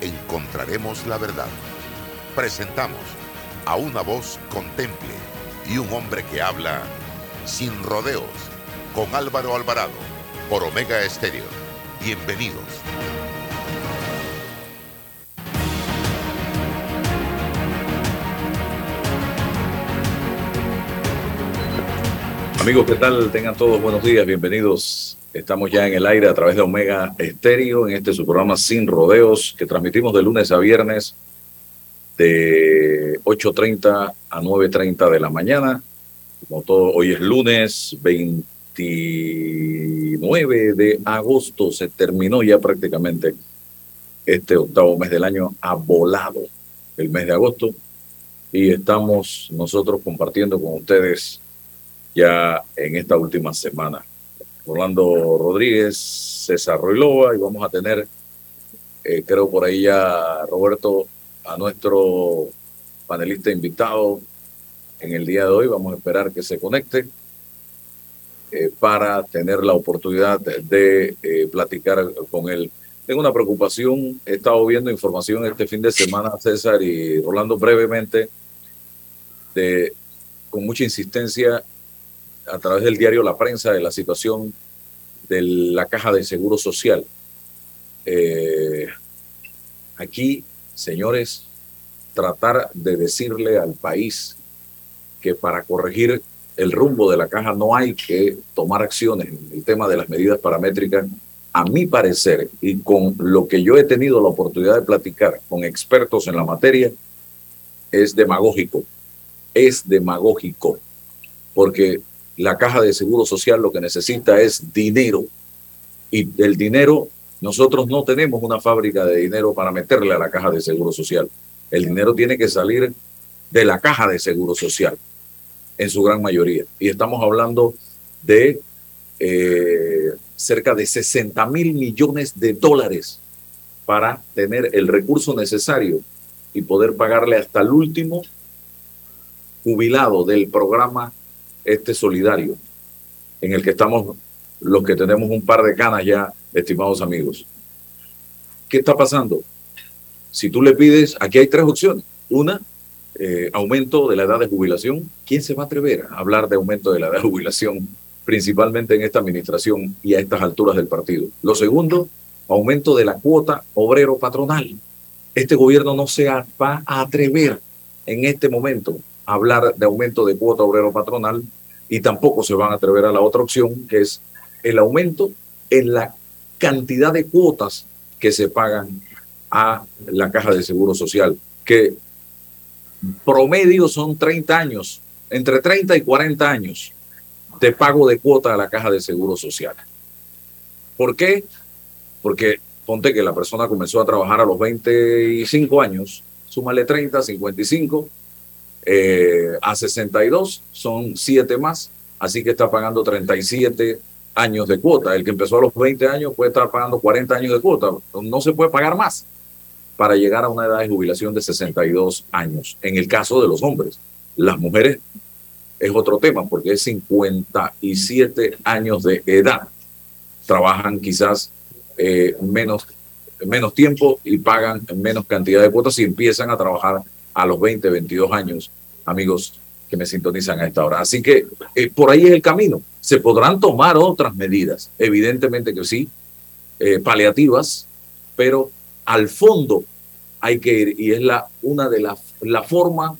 encontraremos la verdad. Presentamos a una voz contemple y un hombre que habla sin rodeos con Álvaro Alvarado por Omega Estéreo. Bienvenidos. Amigos, ¿qué tal? Tengan todos buenos días, bienvenidos Estamos ya en el aire a través de Omega Estéreo en este su programa Sin Rodeos que transmitimos de lunes a viernes de 8.30 a 9.30 de la mañana. Como todo, hoy es lunes 29 de agosto. Se terminó ya prácticamente este octavo mes del año. Ha volado el mes de agosto y estamos nosotros compartiendo con ustedes ya en esta última semana. Orlando Rodríguez, César Ruilova y vamos a tener, eh, creo por ahí ya, Roberto, a nuestro panelista invitado en el día de hoy. Vamos a esperar que se conecte eh, para tener la oportunidad de eh, platicar con él. Tengo una preocupación, he estado viendo información este fin de semana, César y Rolando, brevemente, de, con mucha insistencia a través del diario La Prensa de la situación de la caja de seguro social. Eh, aquí, señores, tratar de decirle al país que para corregir el rumbo de la caja no hay que tomar acciones en el tema de las medidas paramétricas, a mi parecer, y con lo que yo he tenido la oportunidad de platicar con expertos en la materia, es demagógico. Es demagógico. Porque la caja de seguro social lo que necesita es dinero. Y el dinero, nosotros no tenemos una fábrica de dinero para meterle a la caja de seguro social. El dinero tiene que salir de la caja de seguro social, en su gran mayoría. Y estamos hablando de eh, cerca de 60 mil millones de dólares para tener el recurso necesario y poder pagarle hasta el último jubilado del programa este solidario, en el que estamos los que tenemos un par de canas ya, estimados amigos. ¿Qué está pasando? Si tú le pides, aquí hay tres opciones. Una, eh, aumento de la edad de jubilación. ¿Quién se va a atrever a hablar de aumento de la edad de jubilación, principalmente en esta administración y a estas alturas del partido? Lo segundo, aumento de la cuota obrero patronal. Este gobierno no se va a atrever en este momento a hablar de aumento de cuota obrero patronal y tampoco se van a atrever a la otra opción, que es el aumento en la cantidad de cuotas que se pagan a la caja de seguro social, que promedio son 30 años, entre 30 y 40 años de pago de cuota a la caja de seguro social. ¿Por qué? Porque ponte que la persona comenzó a trabajar a los 25 años, súmale 30, 55, eh, a 62 son 7 más, así que está pagando 37 años de cuota. El que empezó a los 20 años puede estar pagando 40 años de cuota. No se puede pagar más para llegar a una edad de jubilación de 62 años, en el caso de los hombres. Las mujeres es otro tema porque es 57 años de edad. Trabajan quizás eh, menos, menos tiempo y pagan menos cantidad de cuotas y empiezan a trabajar a los 20, 22 años amigos que me sintonizan a esta hora. Así que eh, por ahí es el camino. Se podrán tomar otras medidas, evidentemente que sí, eh, paliativas, pero al fondo hay que ir y es la una de las la forma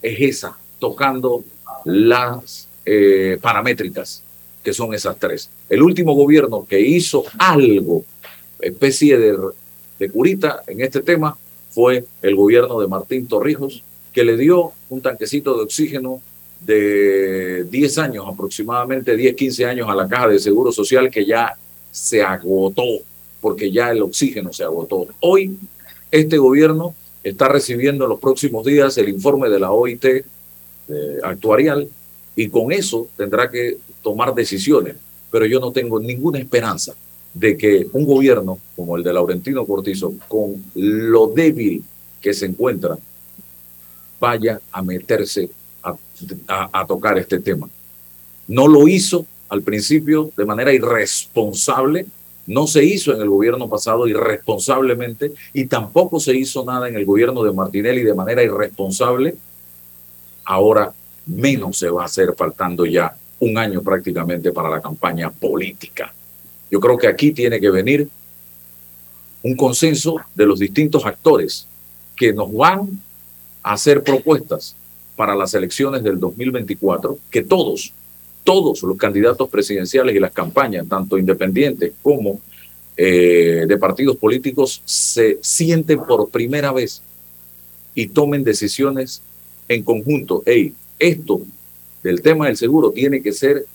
es esa, tocando las eh, paramétricas que son esas tres. El último gobierno que hizo algo, especie de, de curita en este tema, fue el gobierno de Martín Torrijos, que le dio un tanquecito de oxígeno de 10 años, aproximadamente 10, 15 años a la caja de seguro social que ya se agotó, porque ya el oxígeno se agotó. Hoy Este gobierno está recibiendo en los próximos días el informe de la OIT eh, actuarial y con eso tendrá que tomar decisiones. Pero yo no tengo ninguna esperanza de que un gobierno como el de Laurentino Cortizo, con lo débil que se encuentra, vaya a meterse a, tocar este tema. No lo hizo al principio de manera irresponsable, no se hizo en el gobierno pasado irresponsablemente y tampoco se hizo nada en el gobierno de Martinelli de manera irresponsable. Ahora menos se va a hacer faltando ya un año prácticamente para la campaña política. Yo creo que aquí tiene que venir un consenso de los distintos actores que nos van a hacer propuestas para las elecciones del 2024, que todos, todos los candidatos presidenciales y las campañas, tanto independientes como eh, de partidos políticos, se sienten por primera vez y tomen decisiones en conjunto. Hey, esto del tema del seguro tiene que ser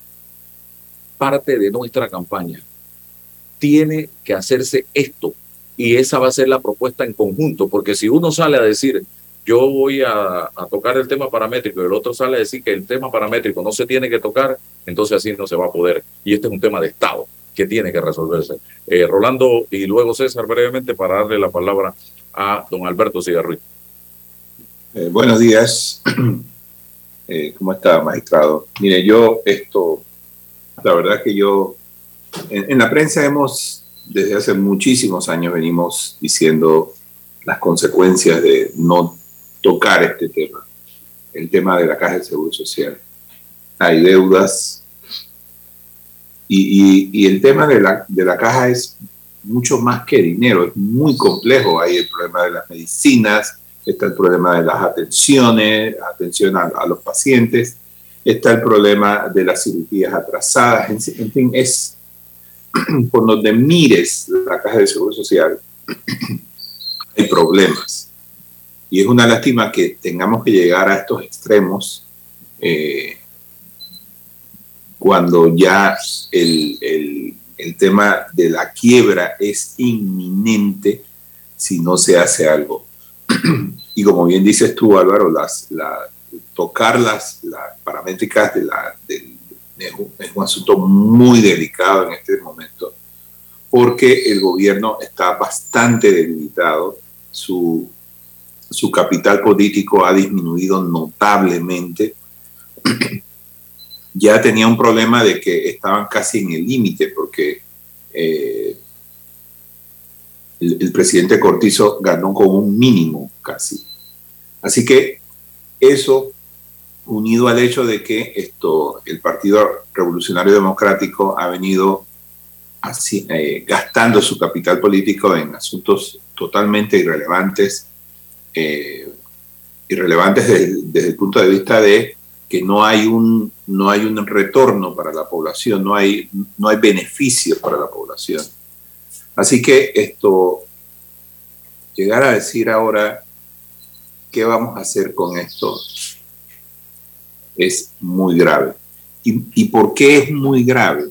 parte de nuestra campaña. Tiene que hacerse esto y esa va a ser la propuesta en conjunto, porque si uno sale a decir, yo voy a, tocar el tema paramétrico y el otro sale a decir que el tema paramétrico no se tiene que tocar, entonces así no se va a poder. Y este es un tema de Estado que tiene que resolverse. Eh, Rolando y luego César brevemente para darle la palabra a don Alberto Cigarruiz. Eh, buenos días. Eh, ¿Cómo está, magistrado? Mire, yo esto, la verdad que yo, en la prensa hemos, desde hace muchísimos años venimos diciendo las consecuencias de no tocar este tema, el tema de la caja de seguro social. Hay deudas y, el tema de la, de la caja es mucho más que dinero, es muy complejo. Hay el problema de las medicinas, está el problema de las atenciones, atención a, los pacientes, está el problema de las cirugías atrasadas, en, en fin, es por donde mires la caja de seguro social, hay problemas. Y es una lástima que tengamos que llegar a estos extremos eh, cuando ya el, tema de la quiebra es inminente si no se hace algo. y como bien dices tú, Álvaro, las, tocar las, paramétricas de la, es un asunto muy delicado en este momento, porque el gobierno está bastante debilitado, su su capital político ha disminuido notablemente. ya tenía un problema de que estaban casi en el límite porque eh, el, presidente Cortizo ganó con un mínimo casi. Así que eso, unido al hecho de que esto, el Partido Revolucionario Democrático ha venido eh, gastando su capital político en asuntos totalmente irrelevantes eh, irrelevantes desde, el punto de vista de que no hay un no hay un retorno para la población, no hay no hay beneficios para la población. Así que esto llegar a decir ahora qué vamos a hacer con esto es muy grave. ¿Y, ¿Y por qué es muy grave?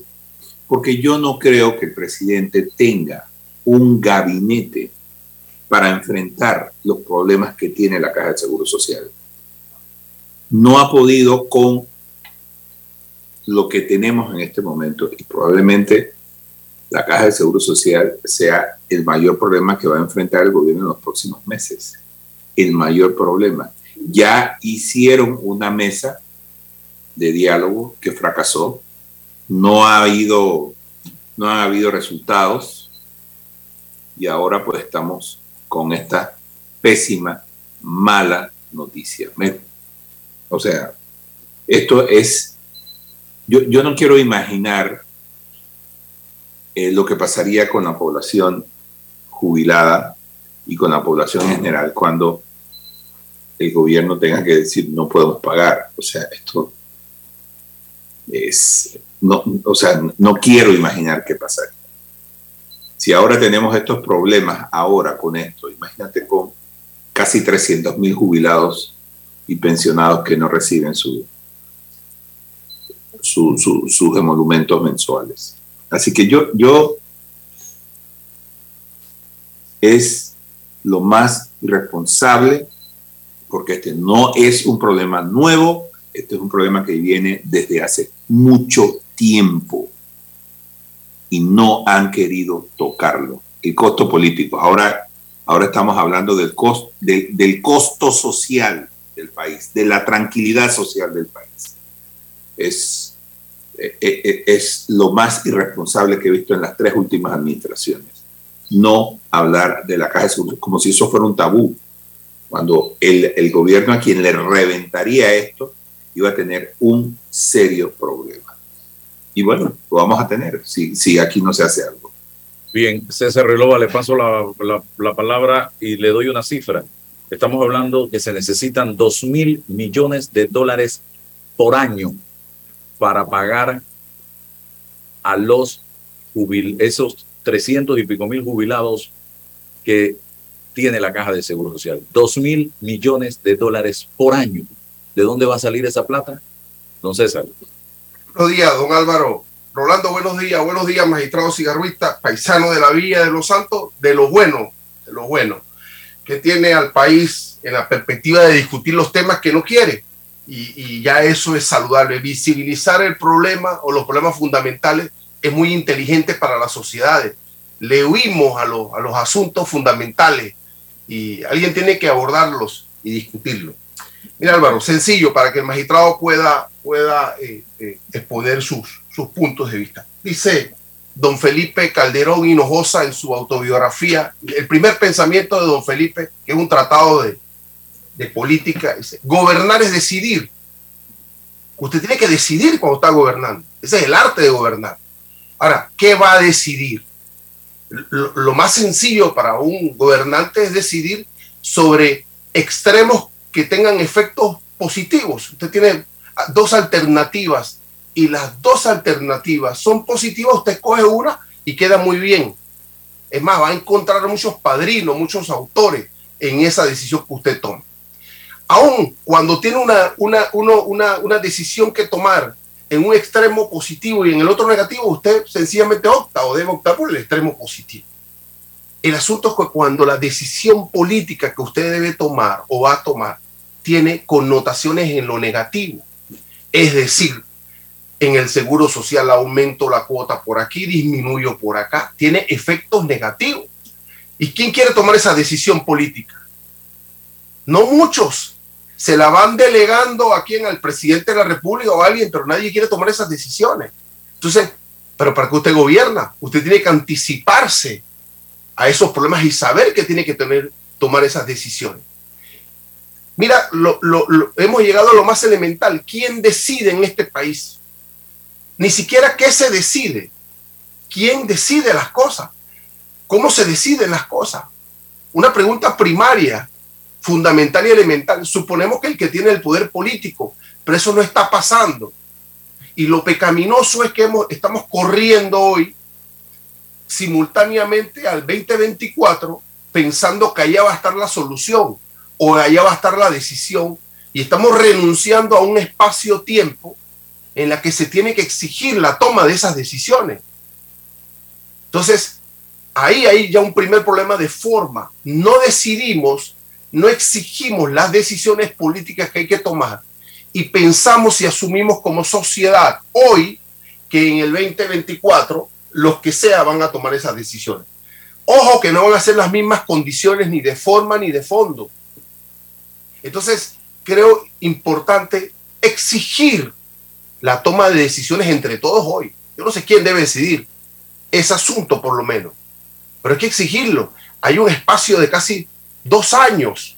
Porque yo no creo que el presidente tenga un gabinete para enfrentar los problemas que tiene la Caja de Seguro Social. No ha podido con lo que tenemos en este momento y probablemente la Caja de Seguro Social sea el mayor problema que va a enfrentar el gobierno en los próximos meses. El mayor problema. Ya hicieron una mesa de diálogo que fracasó. No ha habido, no ha habido resultados y ahora pues estamos con esta pésima, mala noticia. O sea, esto es, yo, yo no quiero imaginar eh, lo que pasaría con la población jubilada y con la población en general cuando el gobierno tenga que decir no podemos pagar. O sea, esto no, o sea, no quiero imaginar qué pasaría. Si ahora tenemos estos problemas, ahora con esto, imagínate con casi 300 mil jubilados y pensionados que no reciben su, sus emolumentos mensuales. Así que yo, yo es lo más irresponsable, porque este no es un problema nuevo, este es un problema que viene desde hace mucho tiempo y no han querido tocarlo. El costo político. Ahora, ahora estamos hablando del, costo, del costo social del país, de la tranquilidad social del país. Es, eh, eh, eh, es lo más irresponsable que he visto en las tres últimas administraciones. No hablar de la caja de seguridad como si eso fuera un tabú, cuando el, el gobierno a quien le reventaría esto iba a tener un serio problema. Y bueno, lo vamos a tener si, si aquí no se hace algo. Bien, César Relova, le paso la, la, la palabra y le doy una cifra. Estamos hablando que se necesitan 2 mil millones de dólares por año para pagar a los jubil esos 300 y pico mil jubilados que tiene la caja de seguro social. 2 mil millones de dólares por año. ¿De dónde va a salir esa plata? Don César. Buenos días, don Álvaro. Rolando, buenos días. Buenos días, magistrado cigarruista, paisano de la Villa de los Santos, de lo bueno, de lo bueno que tiene al país en la perspectiva de discutir los temas que no quiere. Y, ya eso es saludable. Visibilizar el problema o los problemas fundamentales es muy inteligente para las sociedades. Le huimos a, a los asuntos fundamentales y alguien tiene que abordarlos y discutirlos. Mira Álvaro, sencillo para que el magistrado pueda, pueda eh, eh, exponer sus, sus puntos de vista. Dice don Felipe Calderón Hinojosa en su autobiografía, el primer pensamiento de don Felipe, que es un tratado de, política, dice, gobernar es decidir. Usted tiene que decidir cuando está gobernando. Ese es el arte de gobernar. Ahora, ¿qué va a decidir? Lo, lo más sencillo para un gobernante es decidir sobre extremos que tengan efectos positivos. Usted tiene dos alternativas y las dos alternativas son positivas, usted coge una y queda muy bien. Es más, va a encontrar muchos padrinos, muchos autores en esa decisión que usted toma. Aún cuando tiene una, una, una, una decisión que tomar en un extremo positivo y en el otro negativo, usted sencillamente opta o debe optar por el extremo positivo. El asunto es que cuando la decisión política que usted debe tomar o va a tomar tiene connotaciones en lo negativo, es decir, en el seguro social aumento la cuota por aquí, disminuyo por acá. Tiene efectos negativos. ¿Y quién quiere tomar esa decisión política? No muchos. Se la van delegando a quien, al presidente de la República o a alguien, pero nadie quiere tomar esas decisiones. Entonces, pero para que usted gobierna, usted tiene que anticiparse a esos problemas y saber que tiene que tener, tomar esas decisiones. Mira, lo, hemos llegado a lo más elemental. ¿Quién decide en este país? Ni siquiera qué se decide. ¿Quién decide las cosas? ¿Cómo se deciden las cosas? Una pregunta primaria, fundamental y elemental. Suponemos que el que tiene el poder político, pero eso no está pasando. Y lo pecaminoso es que estamos corriendo hoy simultáneamente al 2024 pensando que allá va a estar la solución o allá va a estar la decisión y estamos renunciando a un espacio-tiempo en la que se tiene que exigir la toma de esas decisiones. Entonces, ahí hay ya un primer problema de forma. No decidimos, no exigimos las decisiones políticas que hay que tomar y pensamos y asumimos como sociedad hoy que en el 2024 los que sea van a tomar esas decisiones. Ojo que no van a ser las mismas condiciones ni de forma ni de fondo. Entonces, creo importante exigir la toma de decisiones entre todos hoy. Yo no sé quién debe decidir ese asunto por lo menos, pero hay que exigirlo. Hay un espacio de casi dos años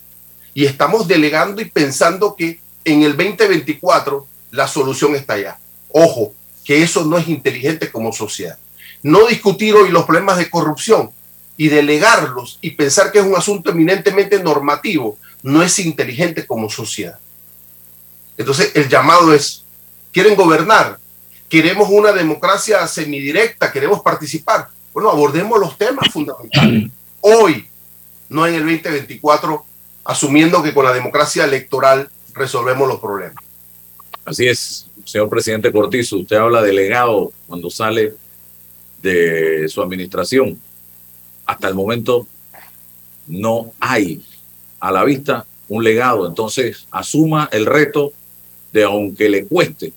y estamos delegando y pensando que en el 2024 la solución está allá. Ojo, que eso no es inteligente como sociedad. No discutir hoy los problemas de corrupción y delegarlos y pensar que es un asunto eminentemente normativo no es inteligente como sociedad. Entonces, el llamado es quieren gobernar, queremos una democracia semidirecta, queremos participar. Bueno, abordemos los temas fundamentales. Hoy, no en el 2024, asumiendo que con la democracia electoral resolvemos los problemas. Así es, señor presidente Cortizo, usted habla de legado cuando sale de su administración. Hasta el momento no hay a la vista un legado. Entonces, asuma el reto de, aunque le cueste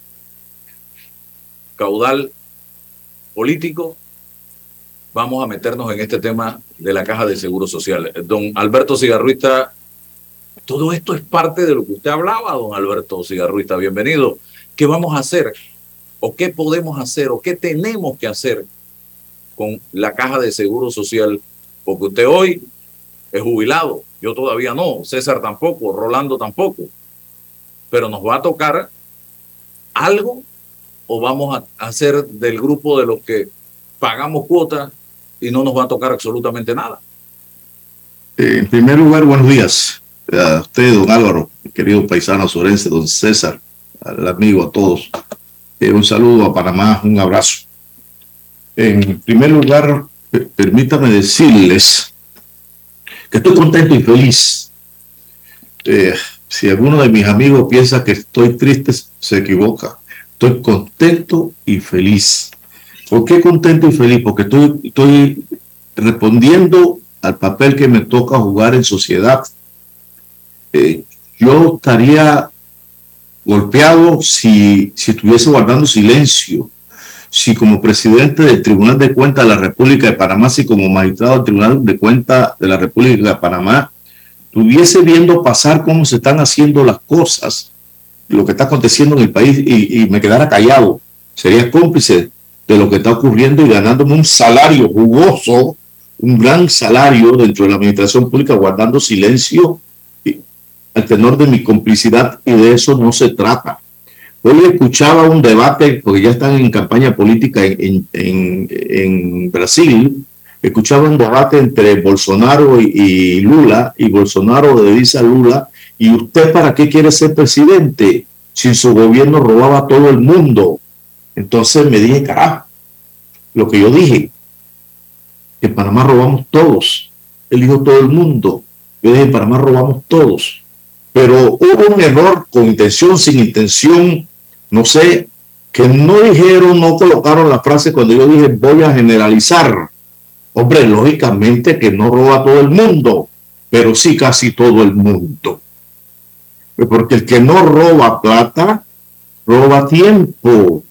caudal político, vamos a meternos en este tema de la caja de seguro social. Don Alberto Cigarruista, todo esto es parte de lo que usted hablaba, don Alberto Cigarruista. Bienvenido. ¿Qué vamos a hacer? ¿O qué podemos hacer? ¿O qué tenemos que hacer con la caja de seguro social? Porque usted hoy es jubilado, yo todavía no, César tampoco, Rolando tampoco. Pero nos va a tocar algo o vamos a hacer del grupo de los que pagamos cuotas y no nos va a tocar absolutamente nada. Eh, en primer lugar, buenos días a usted, don Álvaro, querido paisano sorense, don César, al amigo, a todos. Eh, un saludo a Panamá, un abrazo. En primer lugar, permítame decirles que estoy contento y feliz. Eh, si alguno de mis amigos piensa que estoy triste, se equivoca. Estoy contento y feliz. ¿Por qué contento y feliz? Porque estoy, respondiendo al papel que me toca jugar en sociedad. Eh, yo estaría golpeado si, si estuviese guardando silencio, si como presidente del Tribunal de Cuentas de la República de Panamá, si como magistrado del Tribunal de Cuentas de la República de Panamá, estuviese viendo pasar cómo se están haciendo las cosas, lo que está aconteciendo en el país y, me quedara callado. Sería cómplice de lo que está ocurriendo y ganándome un salario jugoso, un gran salario dentro de la administración pública, guardando silencio al tenor de mi complicidad y de eso no se trata. Hoy escuchaba un debate, porque ya están en campaña política en, en, en Brasil, escuchaba un debate entre Bolsonaro y, Lula, y Bolsonaro le dice a Lula, ¿y usted para qué quiere ser presidente? Si su gobierno robaba a todo el mundo. Entonces me dije, carajo, lo que yo dije, en Panamá robamos todos. Él dijo todo el mundo. Yo dije, en Panamá robamos todos. Pero hubo un error con intención, sin intención, no sé, que no dijeron, no colocaron la frase cuando yo dije voy a generalizar. Hombre, lógicamente que no roba todo el mundo, pero sí casi todo el mundo. Porque el que no roba plata, roba tiempo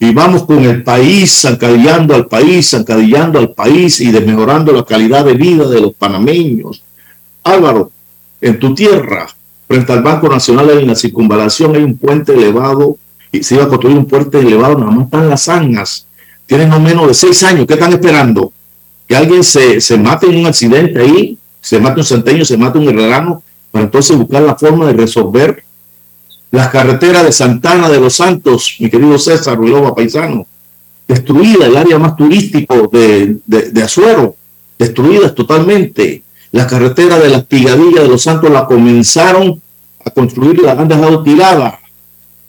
y vamos con el país, zancadillando al país, zancadillando al país y desmejorando la calidad de vida de los panameños. Álvaro, en tu tierra, frente al Banco Nacional en la circunvalación hay un puente elevado y se iba a construir un puente elevado, nada más están las zanjas. Tienen no menos de seis años, ¿qué están esperando? Que alguien se, se mate en un accidente ahí, se mate un centeño, se mate un herrerano, para entonces buscar la forma de resolver las carreteras de Santana de los Santos, mi querido César Ruilova Paisano, destruida, el área más turístico de, de, de Azuero, destruidas totalmente. Las carreteras de las Pigadillas de los Santos la comenzaron a construir y la han dejado tirada.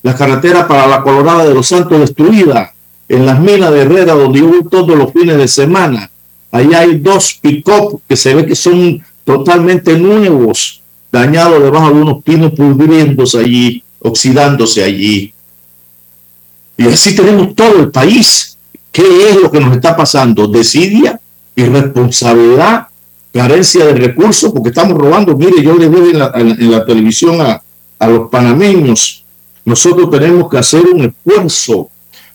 La carretera para la Colorada de los Santos destruida. En las minas de Herrera, donde voy todos los fines de semana, allá hay dos pick-up que se ve que son totalmente nuevos, dañados debajo de unos pinos pudriéndose allí oxidándose allí. Y así tenemos todo el país. ¿Qué es lo que nos está pasando? Desidia, irresponsabilidad, carencia de recursos, porque estamos robando. Mire, yo le digo en la, en la televisión a, a, los panameños, nosotros tenemos que hacer un esfuerzo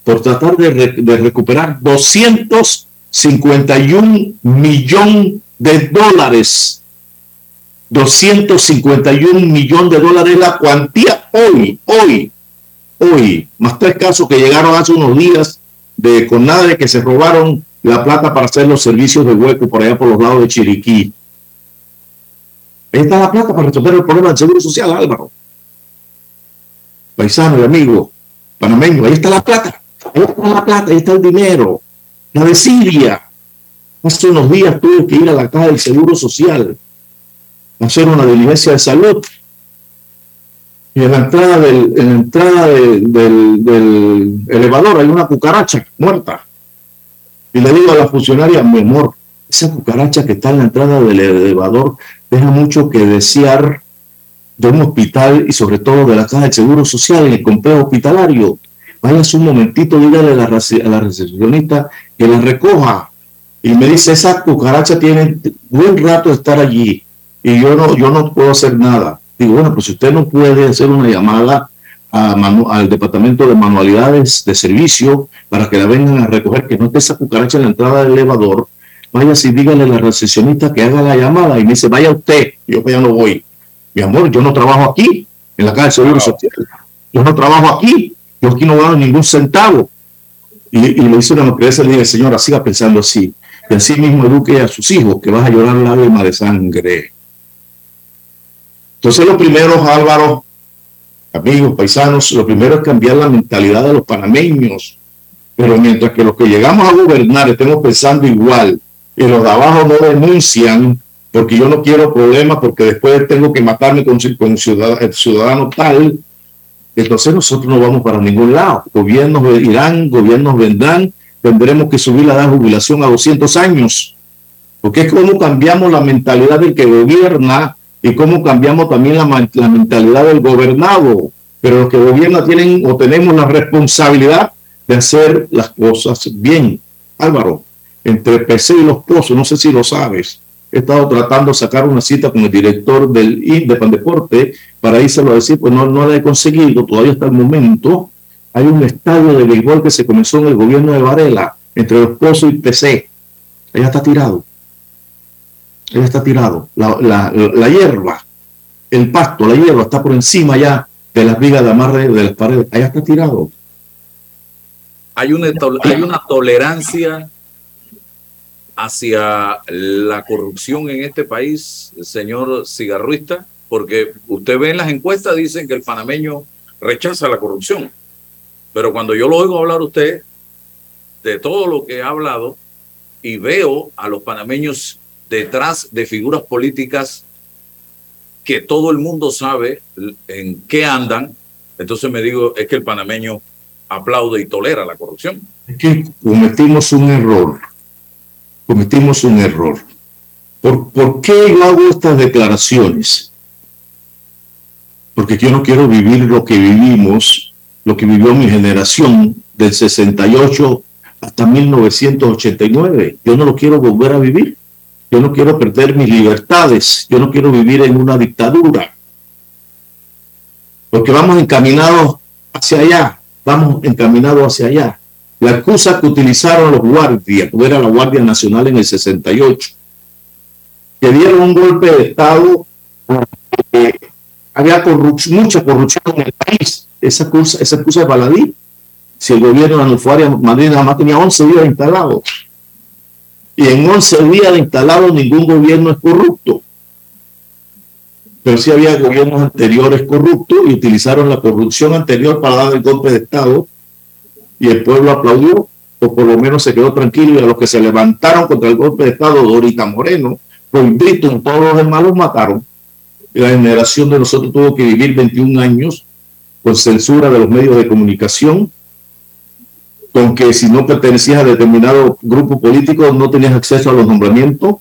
por tratar de, de recuperar 251 millones de dólares. 251 millones de dólares la cuantía hoy, hoy, hoy, más tres casos que llegaron hace unos días de Conadre que se robaron la plata para hacer los servicios de hueco por allá por los lados de Chiriquí. Ahí está la plata para resolver el problema del seguro social, Álvaro. Paisano y amigo, panameño, ahí está la plata. Ahí está la plata, ahí está el dinero. La de Siria. Hace unos días tuve que ir a la caja del seguro social hacer una diligencia de salud. Y en la entrada del, en la entrada de, del, del, elevador hay una cucaracha muerta. Y le digo a la funcionaria, mi amor, esa cucaracha que está en la entrada del elevador deja mucho que desear de un hospital y sobre todo de la caja de seguro social en el complejo hospitalario. Váyase un momentito, dígale a la, recepcionista que la recoja. y me dice, esa cucaracha tiene buen rato de estar allí y yo no, yo no puedo hacer nada. Digo, bueno, pues si usted no puede hacer una llamada al departamento de manualidades de servicio para que la vengan a recoger, que no esté esa cucaracha en la entrada del elevador, vaya y dígale a la recepcionista que haga la llamada y me dice, vaya usted, yo ya no voy. Mi amor, yo no trabajo aquí, en la calle de Seguro Social. Yo no trabajo aquí, yo aquí no gano ningún centavo. Y, y le hice una empresa y le dije, señora, siga pensando así. Y así mismo eduque a sus hijos, que vas a llorar lágrimas de sangre. Entonces, lo primero, Álvaro, amigos, paisanos, lo primero es cambiar la mentalidad de los panameños. Pero mientras que los que llegamos a gobernar estemos pensando igual y los de abajo no denuncian, porque yo no quiero problemas, porque después tengo que matarme con, con el ciudadano tal, entonces nosotros no vamos para ningún lado. Gobiernos irán, gobiernos vendrán, tendremos que subir la edad de jubilación a 200 años. Porque es como cambiamos la mentalidad del que gobierna y cómo cambiamos también la, mentalidad del gobernado. Pero los que gobiernan tienen o tenemos la responsabilidad de hacer las cosas bien. Álvaro, entre PC y los pozos, no sé si lo sabes, he estado tratando de sacar una cita con el director del Deporte para irse a decir, pues no, no la he conseguido, todavía hasta el momento. Hay un estadio de béisbol que se comenzó en el gobierno de Varela, entre los pozos y PC. Allá está tirado él está tirado. La, hierba, el pasto, la hierba está por encima ya de las vigas de amarre de las paredes. Allá está tirado. Hay una, hay una tolerancia hacia la corrupción en este país, señor cigarruista, porque usted ve en las encuestas, dicen que el panameño rechaza la corrupción. Pero cuando yo lo oigo hablar usted de todo lo que ha hablado y veo a los panameños detrás de figuras políticas que todo el mundo sabe en qué andan, entonces me digo, es que el panameño aplaude y tolera la corrupción. Es que cometimos un error, cometimos un error. ¿Por, ¿Por qué yo hago estas declaraciones? Porque yo no quiero vivir lo que vivimos, lo que vivió mi generación del 68 hasta 1989. Yo no lo quiero volver a vivir. Yo no quiero perder mis libertades. Yo no quiero vivir en una dictadura. Porque vamos encaminados hacia allá. Vamos encaminados hacia allá. La excusa que utilizaron los guardias, que era la Guardia Nacional en el 68, que dieron un golpe de Estado, porque había mucha corrupción en el país. Esa excusa, esa excusa es baladí. Si el gobierno de Anufaria Madrid nada más tenía 11 días instalados y en 11 días de instalado ningún gobierno es corrupto. Pero sí había gobiernos anteriores corruptos y utilizaron la corrupción anterior para dar el golpe de Estado y el pueblo aplaudió o por lo menos se quedó tranquilo y a los que se levantaron contra el golpe de Estado, Dorita Moreno, Brito, todos los demás los mataron. Y la generación de nosotros tuvo que vivir 21 años con censura de los medios de comunicación, con que si no pertenecías a determinado grupo político no tenías acceso a los nombramientos,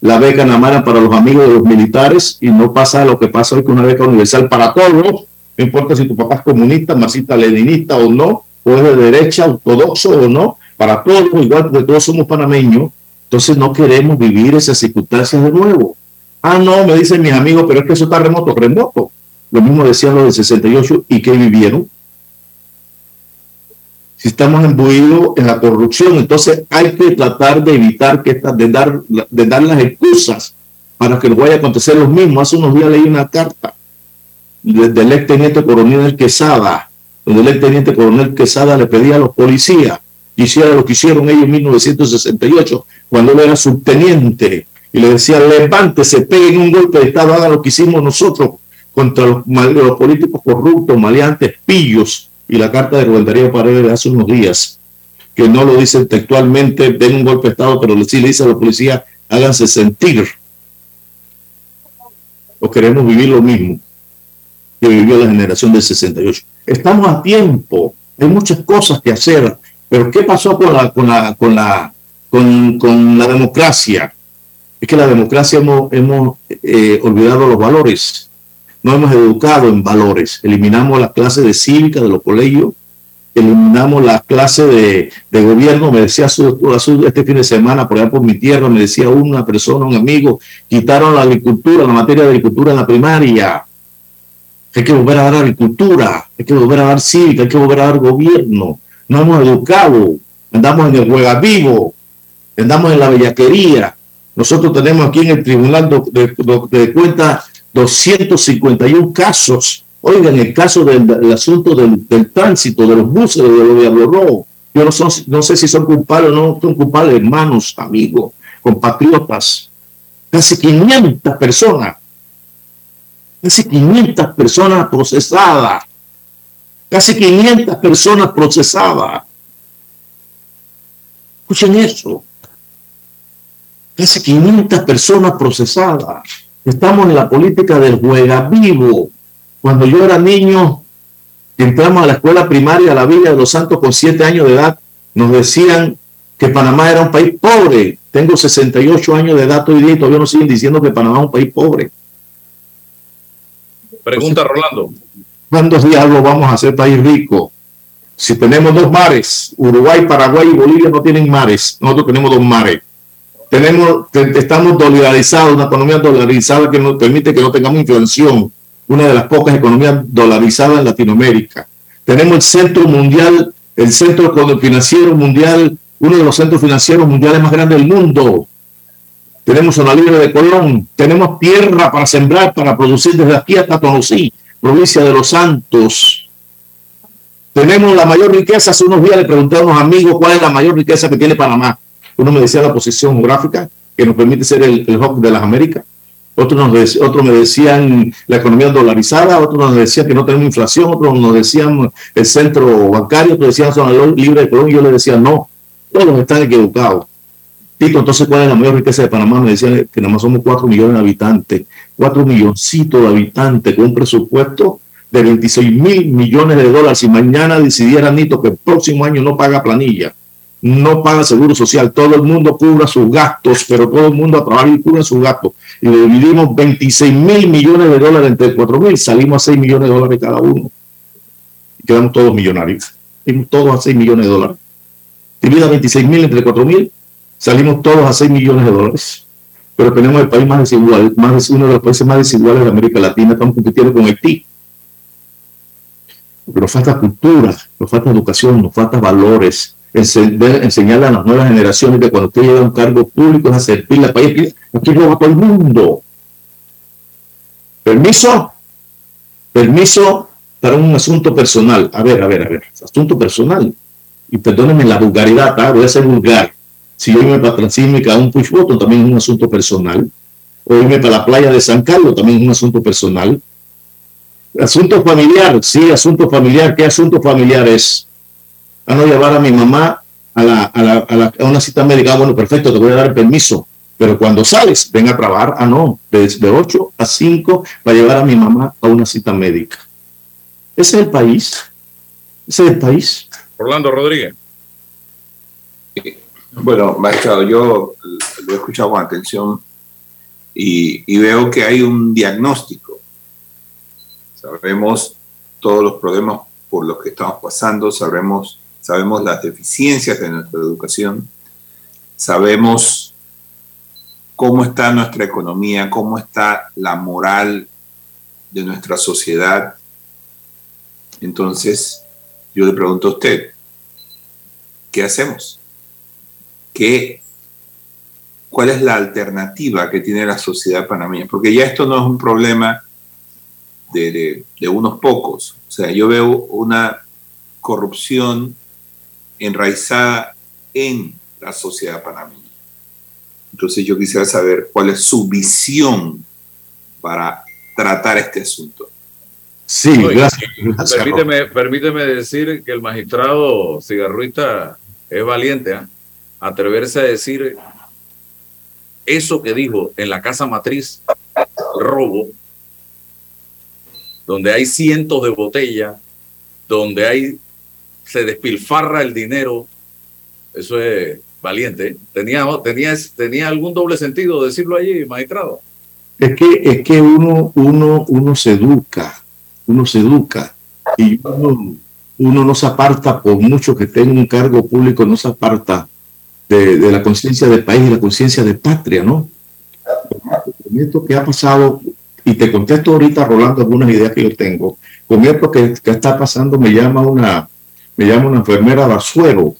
la beca Namara para los amigos de los militares y no pasa lo que pasa hoy con una beca universal para todos, no importa si tu papá es comunista, marxista, leninista o no, o es de derecha, ortodoxo o no, para todos, igual porque todos somos panameños, entonces no queremos vivir esas circunstancias de nuevo. Ah, no, me dicen mis amigos, pero es que eso está remoto, remoto. Lo mismo decían los del 68 y que vivieron si estamos embuidos en la corrupción. Entonces hay que tratar de evitar que de dar, de dar las excusas para que no vaya a acontecer lo mismo. Hace unos días leí una carta del ex teniente coronel Quesada, donde el ex teniente coronel Quesada le pedía a los policías que hicieran lo que hicieron ellos en 1968, cuando él era subteniente, y le decía, levántese, peguen un golpe de Estado, hagan lo que hicimos nosotros contra los, los políticos corruptos, maleantes, pillos, y la carta de Rubén Darío Paredes de hace unos días, que no lo dice textualmente, den un golpe de Estado, pero sí le dice a la policía, háganse sentir. O queremos vivir lo mismo que vivió la generación del 68. Estamos a tiempo, hay muchas cosas que hacer, pero ¿qué pasó con la, con la, con la, con, la democracia? Es que la democracia hemos, hemos eh, olvidado los valores no hemos educado en valores. Eliminamos las clases de cívica de los colegios eliminamos la clase de, de gobierno, me decía su, su, este fin de semana, por ejemplo, por mi tierra, me decía una persona, un amigo, quitaron la agricultura, la materia de agricultura en la primaria. Hay que volver a dar agricultura, hay que volver a dar cívica, hay que volver a dar gobierno. No hemos educado, andamos en el juega vivo, andamos en la bellaquería. Nosotros tenemos aquí en el Tribunal de, de, de Cuentas 251 casos Oigan, el caso del, asunto del, tránsito, de los buses de los Diablo Rojo, yo no, son, no sé si son culpables o no son culpables, hermanos, amigos, compatriotas. Casi 500 personas, casi 500 personas procesadas, casi 500 personas procesadas. Escuchen eso. Casi 500 personas procesadas. Estamos en la política del juega vivo cuando yo era niño, entramos a la escuela primaria, la Villa de los Santos, con siete años de edad, nos decían que Panamá era un país pobre. Tengo 68 años de edad hoy día y todavía nos siguen diciendo que Panamá es un país pobre. Pregunta Rolando. ¿Cuándo diablos vamos a ser país rico? Si tenemos dos mares, Uruguay, Paraguay y Bolivia no tienen mares, nosotros tenemos dos mares. Tenemos, estamos dolarizados, una economía dolarizada que nos permite que no tengamos inflación una de las pocas economías dolarizadas en Latinoamérica. Tenemos el centro mundial, el centro financiero mundial, uno de los centros financieros mundiales más grandes del mundo. Tenemos una libre de Colón, tenemos tierra para sembrar, para producir desde aquí hasta Tonosí, provincia de Los Santos. Tenemos la mayor riqueza. Hace unos días le pregunté a unos amigos cuál es la mayor riqueza que tiene Panamá. Uno me decía la posición geográfica, que nos permite ser el, el hub de las Américas otros, otros me decían la economía dolarizada, otros nos decían que no tenemos inflación, otros nos decían el centro bancario, otros decían zona libre de y yo les decía no, todos están equivocados. Tito, entonces, ¿cuál es la mayor riqueza de Panamá? Me decían que nada más somos 4 millones de habitantes, 4 milloncitos de habitantes con un presupuesto de 26 mil millones de dólares. Si mañana decidiera Nito que el próximo año no paga planilla, no paga seguro social, todo el mundo cubra sus gastos, pero todo el mundo a trabajar y cubra sus gastos. Y le dividimos 26 mil millones de dólares entre 4 mil, salimos a 6 millones de dólares cada uno. Y quedamos todos millonarios. Salimos todos a 6 millones de dólares. Divida 26 mil entre 4 mil, salimos todos a 6 millones de dólares. Pero tenemos el país más desigual, más, uno de los países más desiguales de América Latina, estamos compitiendo con Haití. Porque nos falta cultura, nos falta educación, nos falta valores, enseñarle a las nuevas generaciones que cuando usted llega a un cargo público es a servirle al país. Aquí roba todo el mundo. Permiso, permiso para un asunto personal. A ver, a ver, a ver, asunto personal. Y perdónenme la vulgaridad, ¿tá? voy a ser vulgar. Si yo irme para Transísmica a un push button, también es un asunto personal. O irme para la playa de San Carlos, también es un asunto personal. Asunto familiar, sí, asunto familiar. ¿Qué asunto familiar es? A no llevar a mi mamá a, la, a, la, a, la, a, una cita médica. Ah, bueno, perfecto, te voy a dar el permiso. Pero cuando sales, ven a trabajar. Ah, no, de, de 8 a 5 para llevar a mi mamá a una cita médica. Ese es el país. Ese es el país. Orlando Rodríguez. Bueno, maestro, yo lo he escuchado con atención y, y veo que hay un diagnóstico. Sabemos todos los problemas por los que estamos pasando, sabemos sabemos las deficiencias de nuestra educación, sabemos cómo está nuestra economía, cómo está la moral de nuestra sociedad. Entonces, yo le pregunto a usted, ¿qué hacemos? ¿Qué, ¿Cuál es la alternativa que tiene la sociedad panameña? Porque ya esto no es un problema de, de, de unos pocos. O sea, yo veo una corrupción enraizada en la sociedad panameña. Entonces yo quisiera saber cuál es su visión para tratar este asunto. Sí, gracias. Permíteme, permíteme decir que el magistrado cigarruita es valiente, ¿eh? atreverse a decir eso que dijo en la casa matriz, robo, donde hay cientos de botellas, donde hay se despilfarra el dinero. Eso es valiente. ¿Tenía, tenía, tenía algún doble sentido decirlo allí, magistrado? Es que, es que uno, uno, uno se educa, uno se educa y uno uno no se aparta, por mucho que tenga un cargo público, no se aparta de, de la conciencia del país y la conciencia de patria, ¿no? Con esto que ha pasado, y te contesto ahorita, Rolando, algunas ideas que yo tengo, con esto que, que está pasando, me llama una, me llama una enfermera de Azuero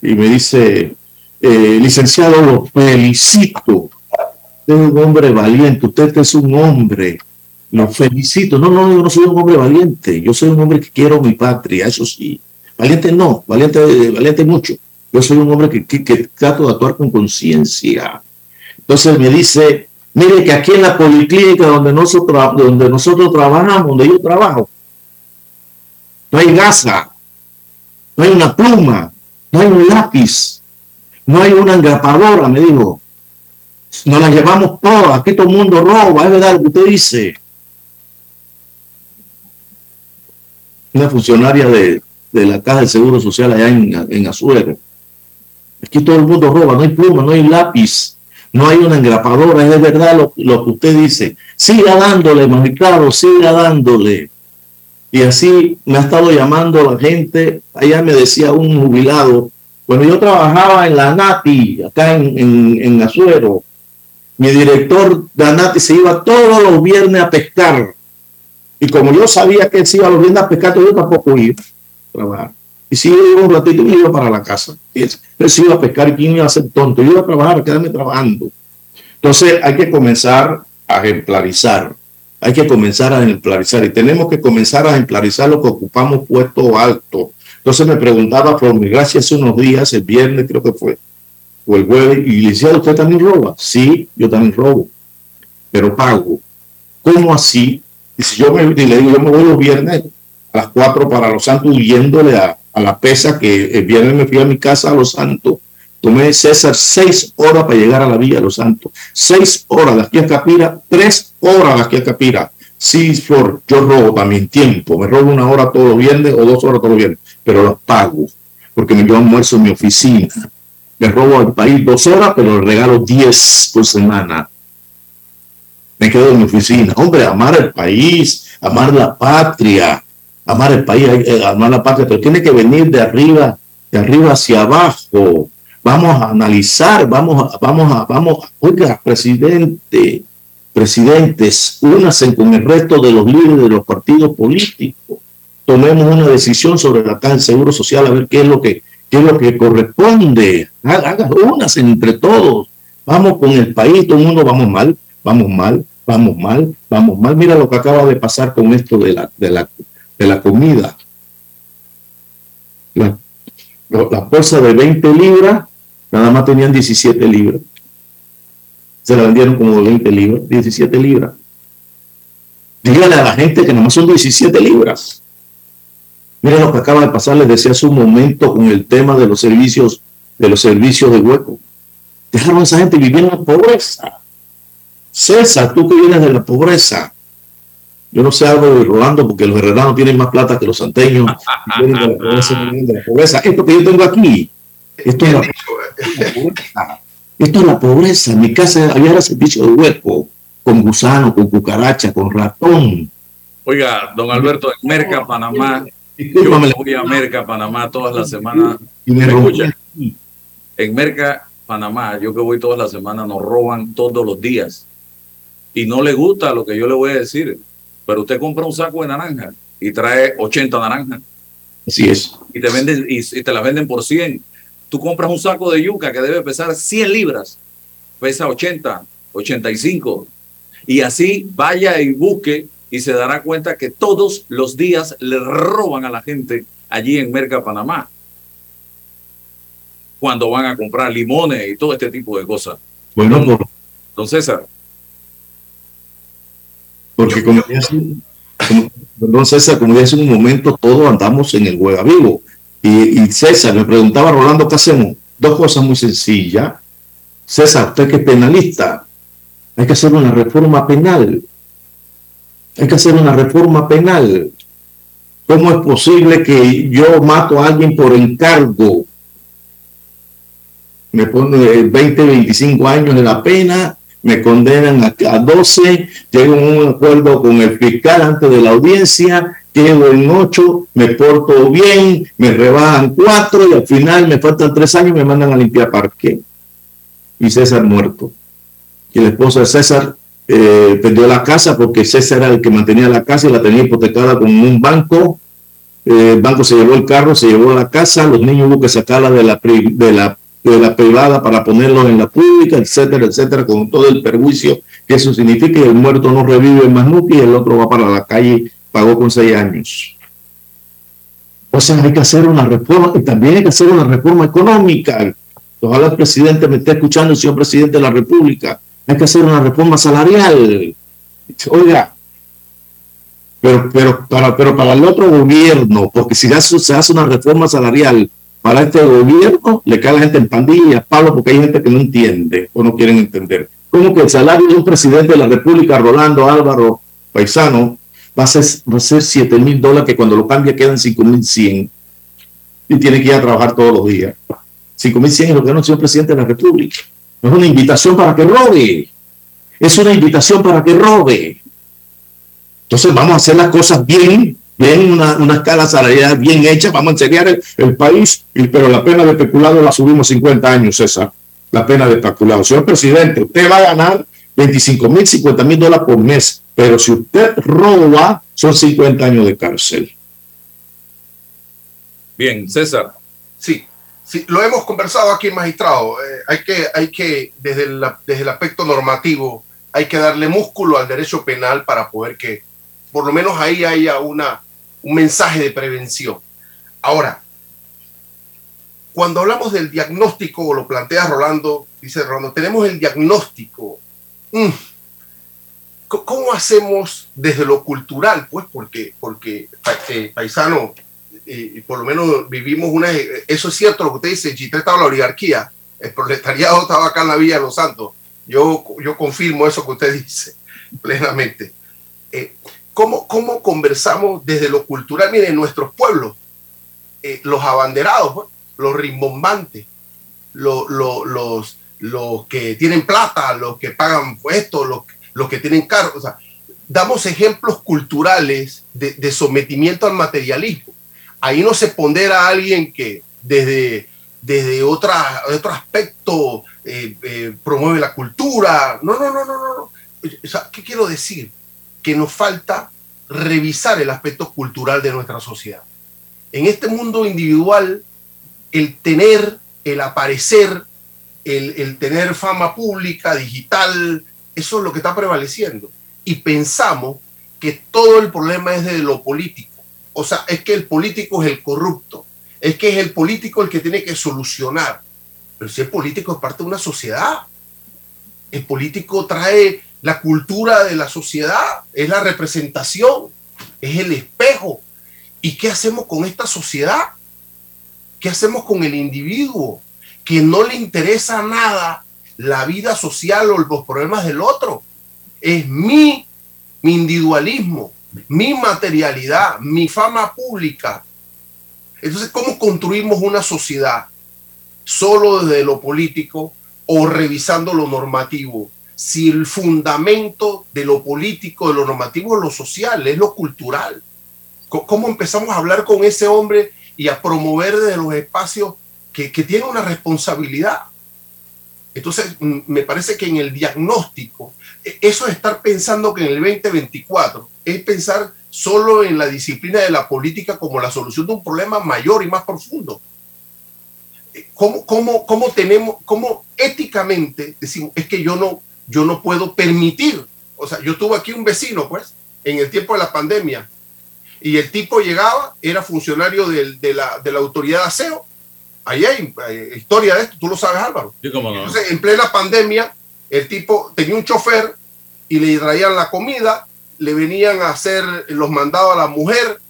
y me dice, eh, licenciado, lo felicito. Usted es un hombre valiente, usted es un hombre. Lo felicito. No, no, yo no soy un hombre valiente. Yo soy un hombre que quiero mi patria, eso sí. Valiente no, valiente, valiente mucho. Yo soy un hombre que, que, que trato de actuar con conciencia. Entonces me dice, mire que aquí en la policlínica donde nosotros, donde nosotros trabajamos, donde yo trabajo, no hay gasa, no hay una pluma, no hay un lápiz, no hay una engrapadora, me dijo. Nos la llevamos todas, aquí todo el mundo roba, es verdad lo que usted dice. Una funcionaria de, de la Caja del Seguro Social allá en, en. Aquí todo el mundo roba, no hay pluma, no hay lápiz, no hay una engrapadora, es de verdad lo, lo que usted dice. Siga dándole, magistrado, siga dándole. Y así me ha estado llamando la gente. Allá me decía un jubilado, bueno, yo trabajaba en la NATI, acá en, en, en Azuero. Mi director de la NATI se iba todos los viernes a pescar. Y como yo sabía que él se iba los viernes a pescar, yo tampoco iba a trabajar. Y si yo iba un ratito, me iba para la casa. Él se iba a pescar y quién iba a ser tonto. Yo iba a trabajar, a quedarme trabajando. Entonces hay que comenzar a ejemplarizar hay que comenzar a ejemplarizar y tenemos que comenzar a ejemplarizar lo que ocupamos puesto alto. Entonces me preguntaba por mi gracia hace unos días, el viernes creo que fue, o el jueves, y decía, ¿usted también roba? Sí, yo también robo, pero pago. ¿Cómo así? Y si yo me, y le digo, yo me voy los viernes a las 4 para Los Santos huyéndole a, a la pesa que el viernes me fui a mi casa a Los Santos Tomé César seis horas para llegar a la Villa de los Santos. Seis horas de aquí a Capira, tres horas de aquí a Capira. Sí, Flor, yo robo también tiempo. Me robo una hora todos los viernes o dos horas todos los viernes, pero las pago porque me yo almuerzo en mi oficina. Me robo al país dos horas, pero le regalo diez por semana. Me quedo en mi oficina. Hombre, amar el país, amar la patria, amar el país, eh, amar la patria, pero tiene que venir de arriba, de arriba hacia abajo vamos a analizar, vamos a, vamos a, vamos, oiga, presidente, presidentes, únanse con el resto de los líderes de los partidos políticos, tomemos una decisión sobre la del seguro social, a ver qué es lo que, qué es lo que corresponde, haga, únanse entre todos, vamos con el país, todo el mundo vamos mal, vamos mal, vamos mal, vamos mal, mira lo que acaba de pasar con esto de la, de la, de la comida. La bolsa de 20 libras, nada más tenían 17 libras. Se la vendieron como 20 libras, 17 libras. Dígale a la gente que nada más son 17 libras. Miren lo que acaba de pasar, les decía hace un momento con el tema de los servicios, de los servicios de hueco. Dejaron a esa gente vivir en la pobreza. César, tú que vienes de la pobreza, yo no sé algo de Rolando porque los herreranos tienen más plata que los santeños. de la pobreza, de la pobreza. Esto que yo tengo aquí, esto es, la, pobreza. esto es la pobreza. En mi casa había servicio de hueco, con gusano, con cucaracha, con ratón. Oiga, don Alberto, en Merca, Panamá, yo voy a Merca, Panamá todas las semanas. Y me escucha? En Merca, Panamá, yo que voy todas las semanas, nos roban todos los días. Y no le gusta lo que yo le voy a decir pero usted compra un saco de naranja y trae 80 naranjas. Así es. Y te venden y, y, te las venden por 100. Tú compras un saco de yuca que debe pesar 100 libras, pesa 80, 85. Y así vaya y busque y se dará cuenta que todos los días le roban a la gente allí en Merca, Panamá. Cuando van a comprar limones y todo este tipo de cosas. Bueno, por... don César. Porque como decía, como, perdón César, como decía en un momento, todos andamos en el hueva vivo. Y, y, César me preguntaba, Rolando, ¿qué hacemos? Dos cosas muy sencillas. César, usted que es penalista, hay que hacer una reforma penal. Hay que hacer una reforma penal. ¿Cómo es posible que yo mato a alguien por encargo? Me pone 20, 25 años de la pena me condenan a, a 12, llego a un acuerdo con el fiscal antes de la audiencia, llego en 8, me porto bien, me rebajan 4 y al final me faltan 3 años y me mandan a limpiar parque. Y César muerto. Y la esposa de César eh, perdió la casa porque César era el que mantenía la casa y la tenía hipotecada con un banco. Eh, el banco se llevó el carro, se llevó la casa, los niños hubo que sacarla de la, de la, de la privada para ponerlos en la pública, etcétera, etcétera, con todo el perjuicio que eso significa y el muerto no revive más nunca y el otro va para la calle, pagó con seis años. O sea, hay que hacer una reforma y también hay que hacer una reforma económica. Ojalá el presidente me esté escuchando, señor presidente de la República hay que hacer una reforma salarial. Oiga, pero, pero, para, pero para el otro gobierno, porque si se hace una reforma salarial para este gobierno, le cae a la gente en pandillas, Pablo, porque hay gente que no entiende o no quieren entender. Como que el salario de un presidente de la República, Rolando Álvaro Paisano, va a ser, va a ser 7 mil dólares, que cuando lo cambia quedan 5 mil 100 y tiene que ir a trabajar todos los días. 5 mil 100 es lo que gana el presidente de la República. Es una invitación para que robe. Es una invitación para que robe. Entonces vamos a hacer las cosas bien, bien, una, una escala salarial bien hecha, vamos a enseñar el, país, pero la pena de especulado la subimos 50 años, César. La pena de especulado. Señor presidente, usted va a ganar 25 mil, 50 mil dólares por mes, pero si usted roba, son 50 años de cárcel. Bien, César. Sí, Sí, lo hemos conversado aquí, magistrado. Eh, hay que, hay que desde, el, desde el aspecto normativo, hay que darle músculo al derecho penal para poder que por lo menos ahí haya una, un mensaje de prevención. Ahora, cuando hablamos del diagnóstico, lo plantea Rolando, dice Rolando, tenemos el diagnóstico. Mm, ¿Cómo hacemos desde lo cultural? Pues porque, porque eh, paisano, y, por lo menos vivimos una... Eso es cierto lo que usted dice, Chitré estaba la oligarquía, el proletariado estaba acá en la Villa de los Santos. Yo, yo confirmo eso que usted dice plenamente. Eh, ¿cómo, ¿Cómo conversamos desde lo cultural? Miren, nuestros pueblos, eh, los abanderados, los rimbombantes, los, los, los, que tienen plata, los que pagan puestos, los, los que tienen cargos, o sea, damos ejemplos culturales de, de sometimiento al materialismo ahí no se pondera a alguien que desde, desde otra, otro aspecto eh, eh, promueve la cultura. No, no, no, no, no. ¿Qué quiero decir? Que nos falta revisar el aspecto cultural de nuestra sociedad. En este mundo individual, el tener, el aparecer, el, el tener fama pública, digital, eso es lo que está prevaleciendo. Y pensamos que todo el problema es de lo político o sea, es que el político es el corrupto, es que es el político el que tiene que solucionar. Pero si el político es parte de una sociedad, el político trae la cultura de la sociedad, es la representación, es el espejo. ¿Y qué hacemos con esta sociedad? ¿Qué hacemos con el individuo que no le interesa nada la vida social o los problemas del otro? Es mi, mi individualismo, mi materialidad, mi fama pública. Entonces, ¿cómo construimos una sociedad? Solo desde lo político o revisando lo normativo. Si el fundamento de lo político, de lo normativo es lo social, es lo cultural. ¿Cómo empezamos a hablar con ese hombre y a promover desde los espacios que, que tiene una responsabilidad? Entonces, me parece que en el diagnóstico, e, eso de estar pensando que en el 2024 es pensar solo en la disciplina de la política como la solución de un problema mayor y más profundo. Eh, ¿Cómo, cómo, cómo tenemos, cómo éticamente decimos, es que yo no, yo no puedo permitir, o sea, yo tuve aquí un vecino, pues, en el tiempo de la pandemia, y el tipo llegaba, era funcionario de, la, de la autoridad de aseo, ahí hay, historia de esto, tú lo sabes Álvaro. Entonces, en plena pandemia, el tipo tenía un chofer y le traían la comida, le venían a hacer los mandados a la mujer,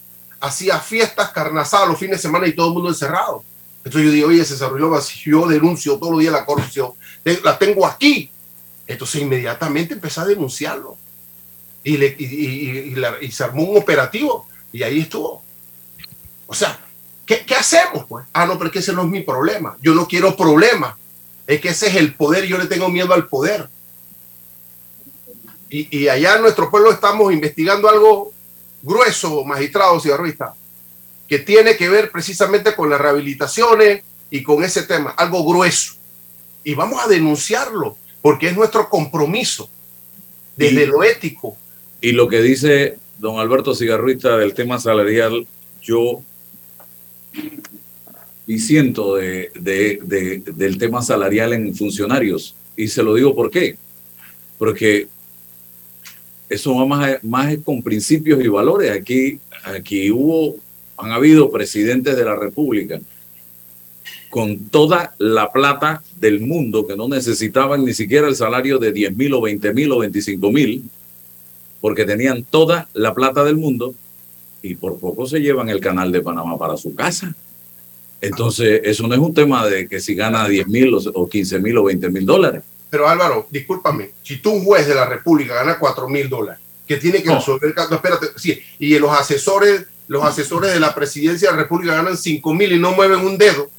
hacía fiestas, carnazadas los fines de semana y todo el mundo encerrado. Entonces yo digo, oye, César Ruiz si yo denuncio todos los días la corrupción, la tengo aquí. Entonces inmediatamente empecé a denunciarlo. Y, le, y, se armó un operativo y ahí estuvo. O sea, ¿qué, ¿qué, hacemos? Pues? Ah, no, pero que ese no es mi problema. Yo no quiero problemas. Es que ese es el poder, yo le tengo miedo al poder. y, y allá en nuestro pueblo estamos investigando algo grueso, magistrado cigarrista, que tiene que ver precisamente con las rehabilitaciones y con ese tema, algo grueso. Y vamos a denunciarlo, porque es nuestro compromiso desde Y- lo ético. Y lo que dice don Alberto Cigarrista del tema salarial, yo disiento de, de- de- del tema salarial en funcionarios. Y se lo digo por qué. Porque eso va más, más con principios y valores. Aquí, aquí hubo, han habido presidentes de la República con toda la plata del mundo que no necesitaban ni siquiera el salario de 10 mil o 20 mil o 25 mil porque tenían toda la plata del mundo y por poco se llevan el canal de Panamá para su casa. Entonces, eso no es un tema de que si gana 10 mil o 15 mil o 20 mil dólares. Pero Álvaro, discúlpame, si tú un juez de la República gana 4 mil dólares, que tiene que No. resolver el caso, no, espérate, sí, y los asesores, los asesores de la presidencia de la República ganan 5 mil y no mueven un dedo,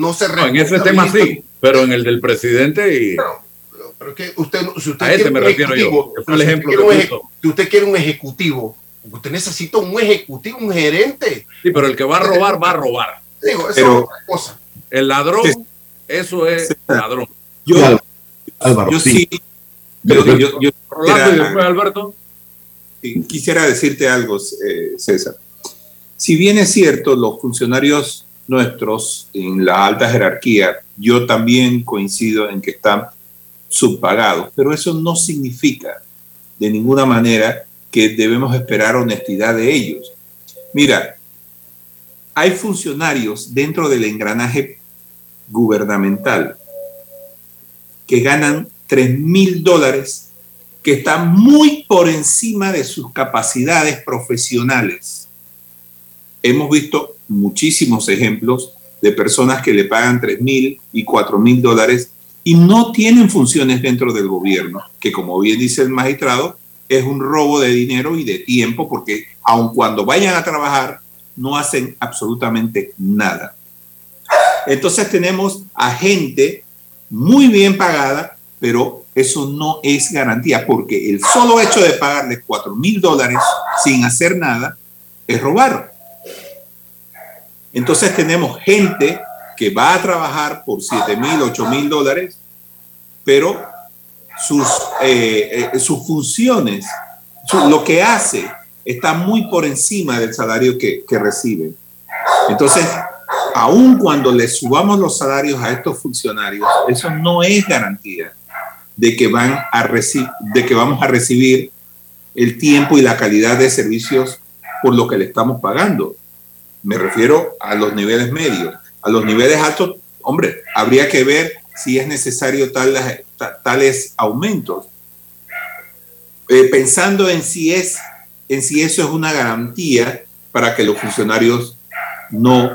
no se No, en ese tema sí, pero en el del presidente y Pero, pero- pero es que usted, no- si usted a ese quiere me un refiero yo. ejecutivo, que fue el si usted ejemplo quiere que un si usted quiere un ejecutivo, usted necesita un ejecutivo, un gerente. Sí, pero el que va a robar, va a robar. Digo, eso Pero- es otra cosa. El ladrón, Sí. eso es Sí. ladrón. Yo, Álvaro, Álvaro, yo sí. sí, yo, yo- yo Rolando y Era- después Alberto. Sí, Quisiera decirte algo, eh, César. Si bien es cierto, los funcionarios nuestros en la alta jerarquía, yo también coincido en que están subpagados, pero eso no significa de ninguna manera que debemos esperar honestidad de ellos. Mira, hay funcionarios dentro del engranaje gubernamental que ganan 3 mil dólares que está muy por encima de sus capacidades profesionales. Hemos visto muchísimos ejemplos de personas que le pagan 3 mil y 4 mil dólares y no tienen funciones dentro del gobierno, que como bien dice el magistrado, es un robo de dinero y de tiempo, porque aun cuando vayan a trabajar, no hacen absolutamente nada. Entonces tenemos a gente muy bien pagada, pero eso no es garantía, porque el solo hecho de pagarle 4 mil dólares sin hacer nada es robar. Entonces tenemos gente que va a trabajar por 7 mil, 8 mil dólares, pero sus, eh, eh, sus funciones, lo que hace, está muy por encima del salario que, que recibe. Entonces, aun cuando le subamos los salarios a estos funcionarios, eso no es garantía de que, van a de que vamos a recibir el tiempo y la calidad de servicios por lo que le estamos pagando. Me refiero a los niveles medios. A los niveles altos, hombre, habría que ver si es necesario tales, ta- tales aumentos. Eh, pensando en si, es, en si eso es una garantía para que los funcionarios no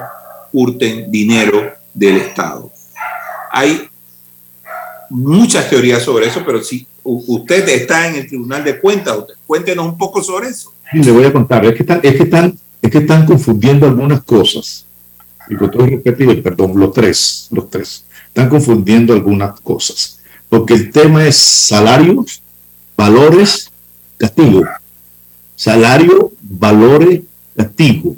hurten dinero del Estado. Hay muchas teorías sobre eso, pero si usted está en el Tribunal de Cuentas, cuéntenos un poco sobre eso. Le voy a contar, es que están, es que están, es que están confundiendo algunas cosas. Y con todo respeto, perdón, los tres, los tres, están confundiendo algunas cosas. Porque el tema es salarios, valores, castigo. Salario, valores, castigo.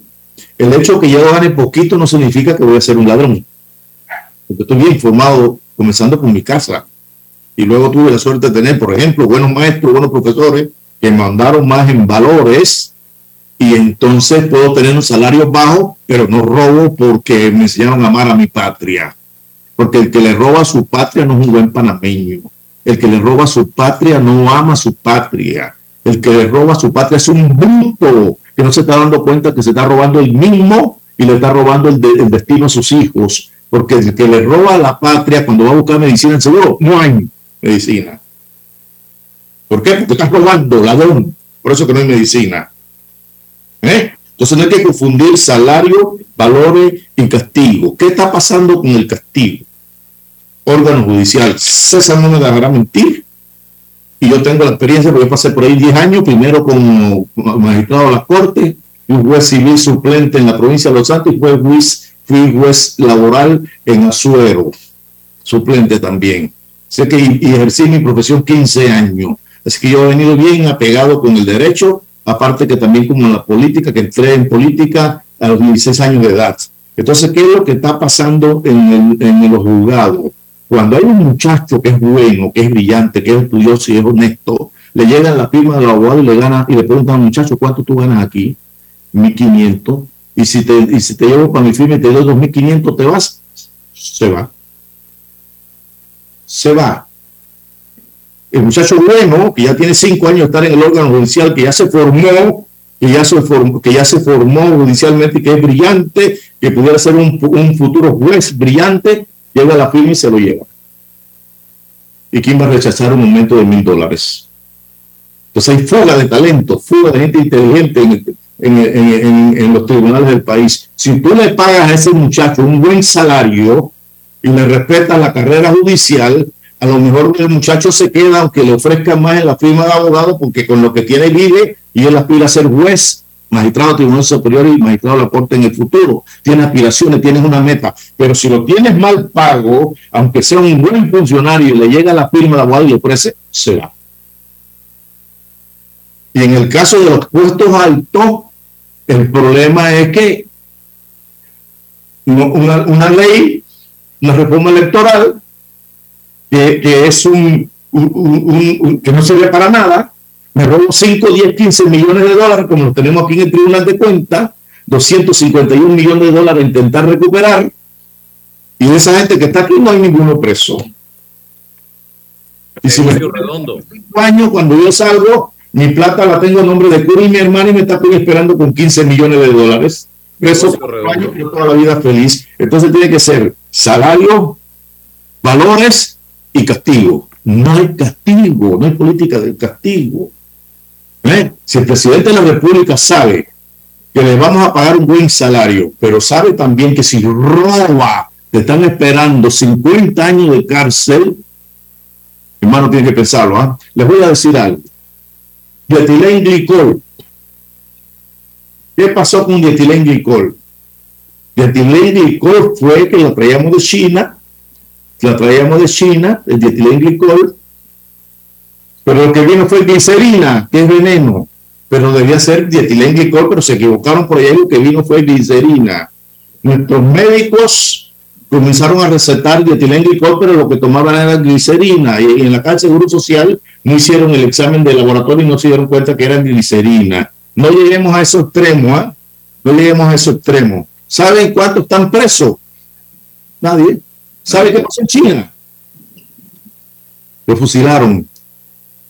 El hecho de que yo gane poquito no significa que voy a ser un ladrón. Porque estoy bien informado, comenzando por mi casa. Y luego tuve la suerte de tener, por ejemplo, buenos maestros, buenos profesores que me mandaron más en valores y entonces puedo tener un salario bajo, pero no robo porque me enseñaron a amar a mi patria. Porque el que le roba a su patria no es un buen panameño. El que le roba a su patria no ama a su patria. El que le roba a su patria es un bruto que no se está dando cuenta que se está robando el mismo y le está robando el, el destino a sus hijos. Porque el que le roba a la patria cuando va a buscar medicina en seguro, no hay medicina. ¿Por qué? Porque estás robando, ladrón. Por eso que no hay medicina. ¿Eh? Entonces no hay que confundir salario, valores y castigo. ¿Qué está pasando con el castigo? Órgano judicial. César no me dejará mentir. Y yo tengo la experiencia porque yo pasé por ahí 10 años, primero como magistrado de la Corte, y un juez civil suplente en la provincia de Los Santos, y fue juez, fui juez laboral en Azuero, suplente también. Sé que ejercí mi profesión 15 años. Así que yo he venido bien apegado con el derecho, aparte que también como la política, que entré en política a los 16 años de edad. Entonces, ¿qué es lo que está pasando en, el, en los juzgados? Cuando hay un muchacho que es bueno, que es brillante, que es estudioso y es honesto, le llega la firma del abogado y le gana y le preguntan muchacho, ¿cuánto tú ganas aquí? 1500. Y si te, y si te llevo para mi firma y te doy 2500, ¿te vas? Se va. Se va. El muchacho bueno, que ya tiene cinco años de estar en el órgano judicial, que ya se formó, que ya se formó, que ya judicialmente, que es brillante, que pudiera ser un, un futuro juez brillante, llega a la firma y se lo lleva. ¿Y quién va a rechazar un aumento de mil dólares? Entonces hay fuga de talento, fuga de gente inteligente en, en, en, los tribunales del país. Si tú le pagas a ese muchacho un buen salario y le respetas la carrera judicial, a lo mejor el muchacho se queda aunque le ofrezcan más en la firma de abogado porque con lo que tiene vive y él aspira a ser juez magistrado Tribunal Superior y magistrado de la Corte en el futuro. Tienes aspiraciones, tienes una meta. Pero si lo tienes mal pago, aunque sea un buen funcionario y le llega la firma de abogado y le ofrece, se va. Y en el caso de los puestos altos, el problema es que una, una ley, una reforma electoral, que, que es un, un, que no sirve para nada, me robo 5, 10, 15 millones de dólares, como lo tenemos aquí en el Tribunal de Cuentas, 251 millones de dólares a intentar recuperar, y de esa gente que está aquí no hay ninguno preso. Y si me redondo. año cuando yo salgo, mi plata la tengo a nombre de Curry y mi hermano y me está esperando con 15 millones de dólares. Preso año, yo toda la vida feliz. Entonces tiene que ser salario, valores y castigo. No hay castigo, no hay política del castigo. ¿Eh? Si el presidente de la República sabe que le vamos a pagar un buen salario, pero sabe también que si roba, te están esperando 50 años de cárcel, hermano, tiene que pensarlo. ¿ah? Les voy a decir algo. Dietilenglicol. ¿Qué pasó con dietilenglicol? Dietilenglicol fue que lo traíamos de China, la traíamos de China, el dietilenglicol, pero lo que vino fue glicerina, que es veneno, pero debía ser dietilenglicol, pero se equivocaron por ahí, lo que vino fue glicerina. Nuestros médicos comenzaron a recetar dietilenglicol, pero lo que tomaban era glicerina, y en la calle Seguro Social no hicieron el examen de laboratorio y no se dieron cuenta que era glicerina. No lleguemos a ese extremo, ¿ah? No lleguemos a ese extremo. ¿Saben cuántos están presos? Nadie. ¿Sabe qué pasó en China? Lo fusilaron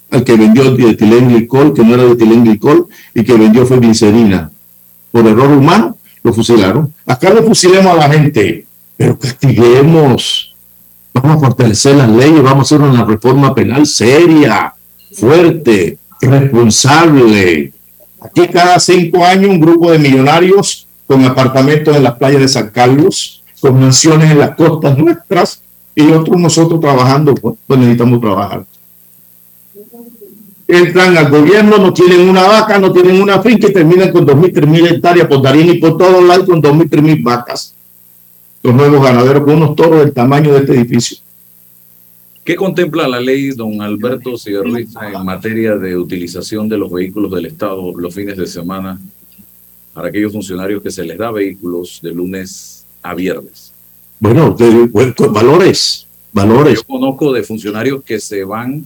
al que vendió glicol, que no era glicol, y que vendió fue glicerina. Por error humano, lo fusilaron. Acá lo fusilemos a la gente, pero castiguemos. Vamos a fortalecer las leyes, vamos a hacer una reforma penal seria, fuerte, responsable. Aquí cada cinco años un grupo de millonarios con apartamentos en las playas de San Carlos, con mansiones en las costas nuestras, y otros nosotros trabajando, pues, pues necesitamos trabajar entran al gobierno, no tienen una vaca, no tienen una finca y terminan con 2.000, 3.000 hectáreas por Darín y por todos lados con 2.000, 3.000 vacas. Los nuevos ganaderos con unos toros del tamaño de este edificio. ¿Qué contempla la ley, don Alberto Cigarruiza, en materia de utilización de los vehículos del Estado los fines de semana para aquellos funcionarios que se les da vehículos de lunes a viernes? Bueno, valores, valores. Yo conozco de funcionarios que se van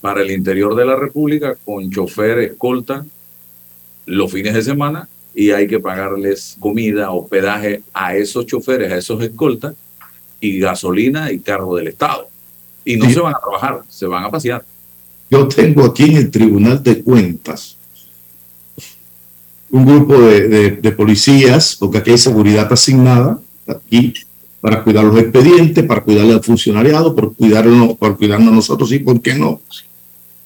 para el interior de la República con chofer, escolta, los fines de semana y hay que pagarles comida, hospedaje a esos choferes, a esos escoltas y gasolina y cargo del Estado. Y no se van a trabajar, se van a pasear. Yo tengo aquí en el Tribunal de Cuentas un grupo de, de policías, porque aquí hay seguridad asignada, aquí para cuidar los expedientes, para cuidar al funcionariado, por cuidarnos, por cuidarnos nosotros y por qué no,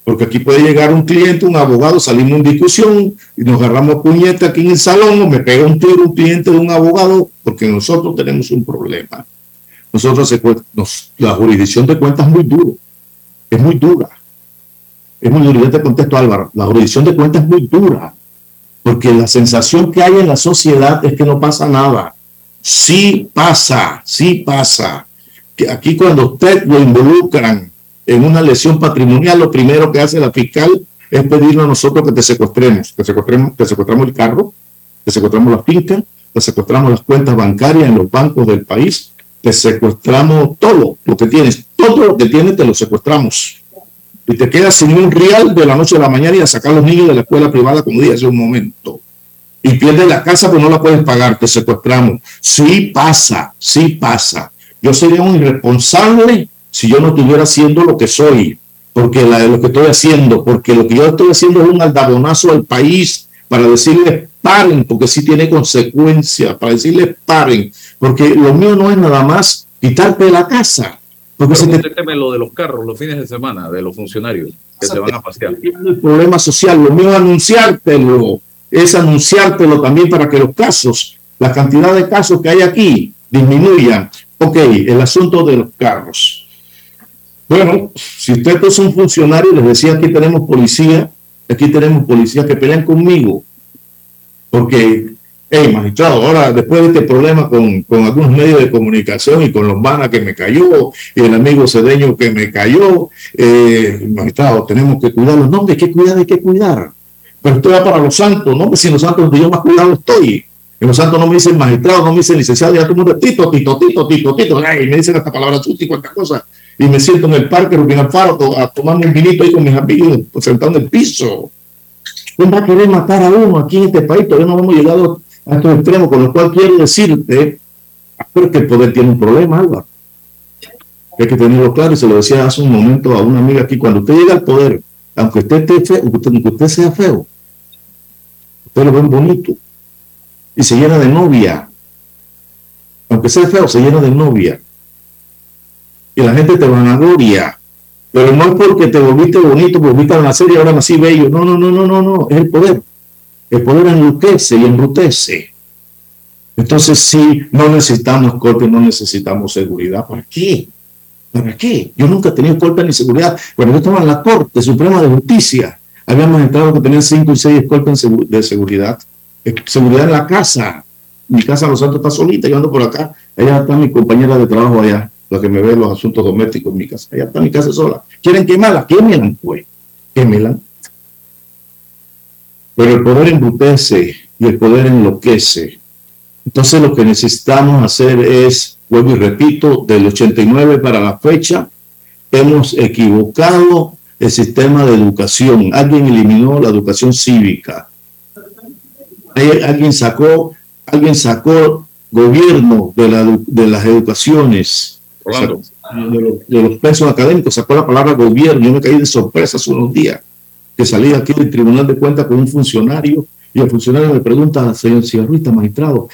porque aquí puede llegar un cliente, un abogado, salimos en discusión y nos agarramos puñete aquí en el salón o me pega un tiro un cliente de un abogado porque nosotros tenemos un problema. Nosotros, la jurisdicción de cuentas es muy duro, es muy dura. Es muy dura. Yo te contesto, Álvaro, la jurisdicción de cuentas es muy dura porque la sensación que hay en la sociedad es que no pasa nada. Sí pasa, sí pasa. Que aquí cuando usted lo involucran en una lesión patrimonial, lo primero que hace la fiscal es pedirnos a nosotros que te secuestremos, que secuestremos, te secuestramos el carro, te secuestramos la finca, te secuestramos las cuentas bancarias en los bancos del país, te secuestramos todo lo que tienes, todo lo que tienes te lo secuestramos. Y te quedas sin un real de la noche a la mañana y a sacar a los niños de la escuela privada, como dije hace un momento. Y pierdes la casa, pero no la puedes pagar, te secuestramos. Sí pasa, sí pasa. Yo sería un irresponsable si yo no estuviera haciendo lo que soy, porque la, lo que estoy haciendo, porque lo que yo estoy haciendo es un aldabonazo al país para decirle paren, porque sí tiene consecuencias, para decirle paren, porque lo mío no es nada más quitarte la casa. Porque se te... teme lo de los carros los fines de semana, de los funcionarios que se van a pasear. El problema social, lo mío es anunciártelo, es anunciártelo también para que los casos, la cantidad de casos que hay aquí disminuyan. Ok, el asunto de los carros. Bueno, si ustedes son funcionarios, les decía, aquí tenemos policía, aquí tenemos policías que pelean conmigo, porque, hey, magistrado, ahora después de este problema con, con algunos medios de comunicación y con los manas que me cayó, y el amigo cedeño que me cayó, eh, magistrado, tenemos que cuidarlos. No, hay que cuidar, hay que cuidar. Pero esto va para los santos, no, si en los santos donde yo más cuidado estoy. En los santos no me dicen magistrado, no me dicen licenciado, ya todo el mundo, tito, tito, tito, tito, tito, y me dicen hasta palabras sucias y cuantas cosas y me siento en el parque Rubén Alfaro a tomarme un vinito ahí con mis amigos sentado en el piso. ¿Quién va a querer matar a uno aquí en este país? Todavía no hemos llegado a estos extremos, con lo cual quiero decirte que el poder tiene un problema, Álvaro. Hay que tenerlo claro y se lo decía hace un momento a una amiga aquí, cuando usted llega al poder, aunque usted, esté feo, aunque usted sea feo, usted lo ve bonito y se llena de novia. Aunque sea feo, se llena de novia y la gente te vanagloria. Pero no es porque te volviste bonito, volviste a nacer y ahora nací bello. No, no, no, no, no, no. Es el poder. El poder enluquece y enrutece. Entonces, sí, no necesitamos corte, no necesitamos seguridad. ¿Para qué? ¿Para qué? Yo nunca he tenido corte ni seguridad. Cuando yo estaba en la Corte Suprema de Justicia, habíamos entrado que tenían cinco y seis escoltas de seguridad. Eh, seguridad en la casa. Mi casa, Los Santos, está solita. Yo ando por acá. Allá está mi compañera de trabajo allá lo que me ve los asuntos domésticos en mi casa. Allá está mi casa sola. ¿Quieren quemarla? Quémelan, pues. Quémelan. Pero el poder embrutece y el poder enloquece. Entonces lo que necesitamos hacer es, vuelvo y repito, del 89 para la fecha, hemos equivocado el sistema de educación. Alguien eliminó la educación cívica. Alguien sacó, alguien sacó gobierno de, la, de las educaciones de, los, pesos académicos, sacó la palabra gobierno. Yo me caí de sorpresa hace unos días que salí aquí del Tribunal de Cuentas con un funcionario y el funcionario me pregunta, señor Cigarruita, magistrado,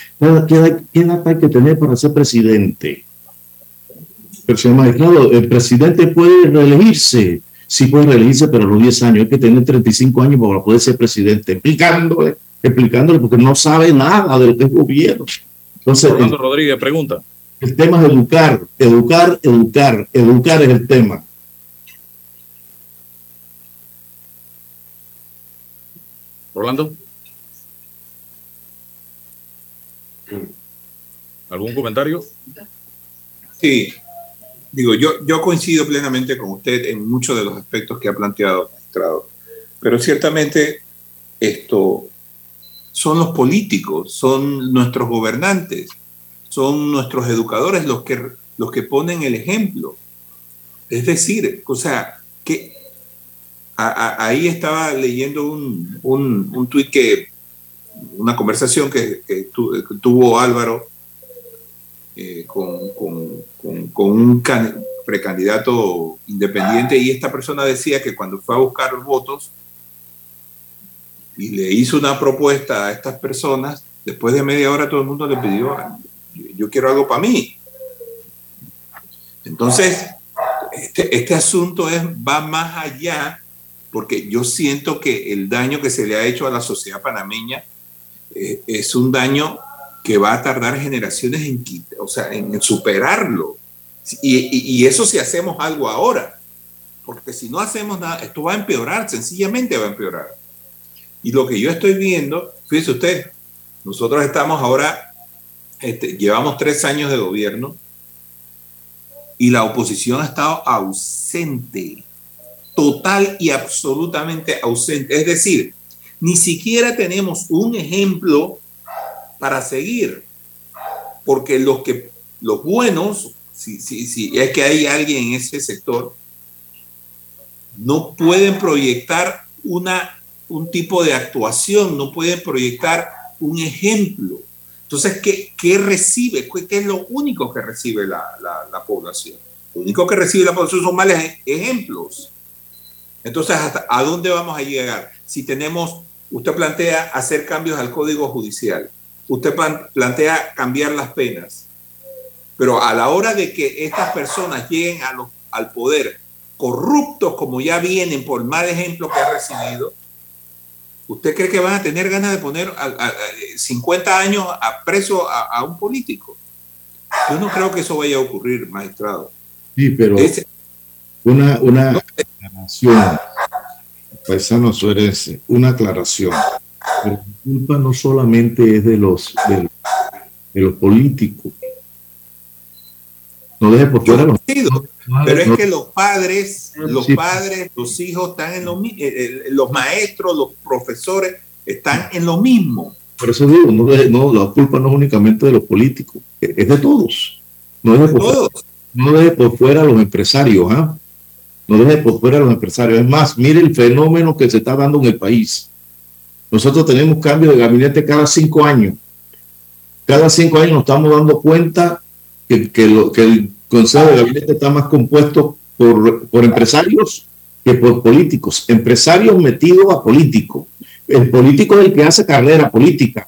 ¿qué edad, hay que tener para ser presidente? Pero señor magistrado, el presidente puede reelegirse. Sí puede reelegirse, pero a los 10 años. Hay que tener 35 años para poder ser presidente. Explicándole, explicándole, porque no sabe nada de lo que es gobierno. Entonces, Rodríguez pregunta. El tema es educar, educar, educar, educar es el tema. Rolando. ¿Algún comentario? Sí, digo, yo, yo coincido plenamente con usted en muchos de los aspectos que ha planteado, magistrado, pero ciertamente esto son los políticos, son nuestros gobernantes son nuestros educadores los que, los que ponen el ejemplo. Es decir, o sea, que ahí estaba leyendo un, un, un tuit que, una conversación que, tuvo Álvaro eh, con, un precandidato independiente y esta persona decía que cuando fue a buscar votos y le hizo una propuesta a estas personas, después de media hora todo el mundo le pidió yo quiero algo para mí. Entonces, este, este, asunto es, va más allá porque yo siento que el daño que se le ha hecho a la sociedad panameña eh, es un daño que va a tardar generaciones en, o sea, en, superarlo. Y, eso si hacemos algo ahora, porque si no hacemos nada, esto va a empeorar, sencillamente va a empeorar. Y lo que yo estoy viendo, fíjese usted, nosotros estamos ahora este, llevamos tres años de gobierno y la oposición ha estado ausente, total y absolutamente ausente. Es decir, ni siquiera tenemos un ejemplo para seguir, porque los que los buenos, si, si, si es que hay alguien en ese sector, no pueden proyectar una, un tipo de actuación, no pueden proyectar un ejemplo. Entonces, ¿qué, qué recibe? ¿Qué es lo único que recibe la, la, la, población? Lo único que recibe la población son malos ejemplos. Entonces, ¿hasta ¿a dónde vamos a llegar? Si tenemos, usted plantea hacer cambios al Código Judicial, usted plantea cambiar las penas, pero a la hora de que estas personas lleguen a los, al poder corruptos como ya vienen por mal ejemplo que ha recibido, ¿usted cree que van a tener ganas de poner a, 50 años a preso a, un político? Yo no creo que eso vaya a ocurrir, magistrado. Sí, pero una, una aclaración, paisano Suárez, una aclaración. la culpa no solamente es de los, de, los políticos. No deje por fuera los pero es que los padres, los padres, los hijos están en lo mismo, eh, eh, los maestros, los profesores están en lo mismo. Por eso digo, no, no, la culpa no es únicamente de los políticos, es de todos. No deje por, todos. Fuera, no deje por fuera a los empresarios, ¿ah? No deje por fuera a los empresarios. Es más, mire el fenómeno que se está dando en el país. Nosotros tenemos cambio de gabinete cada cinco años. Cada cinco años nos estamos dando cuenta que, lo, que el Consejo de Gabinete está más compuesto por, por empresarios que por políticos. Empresarios metidos a políticos. El político es el que hace carrera política.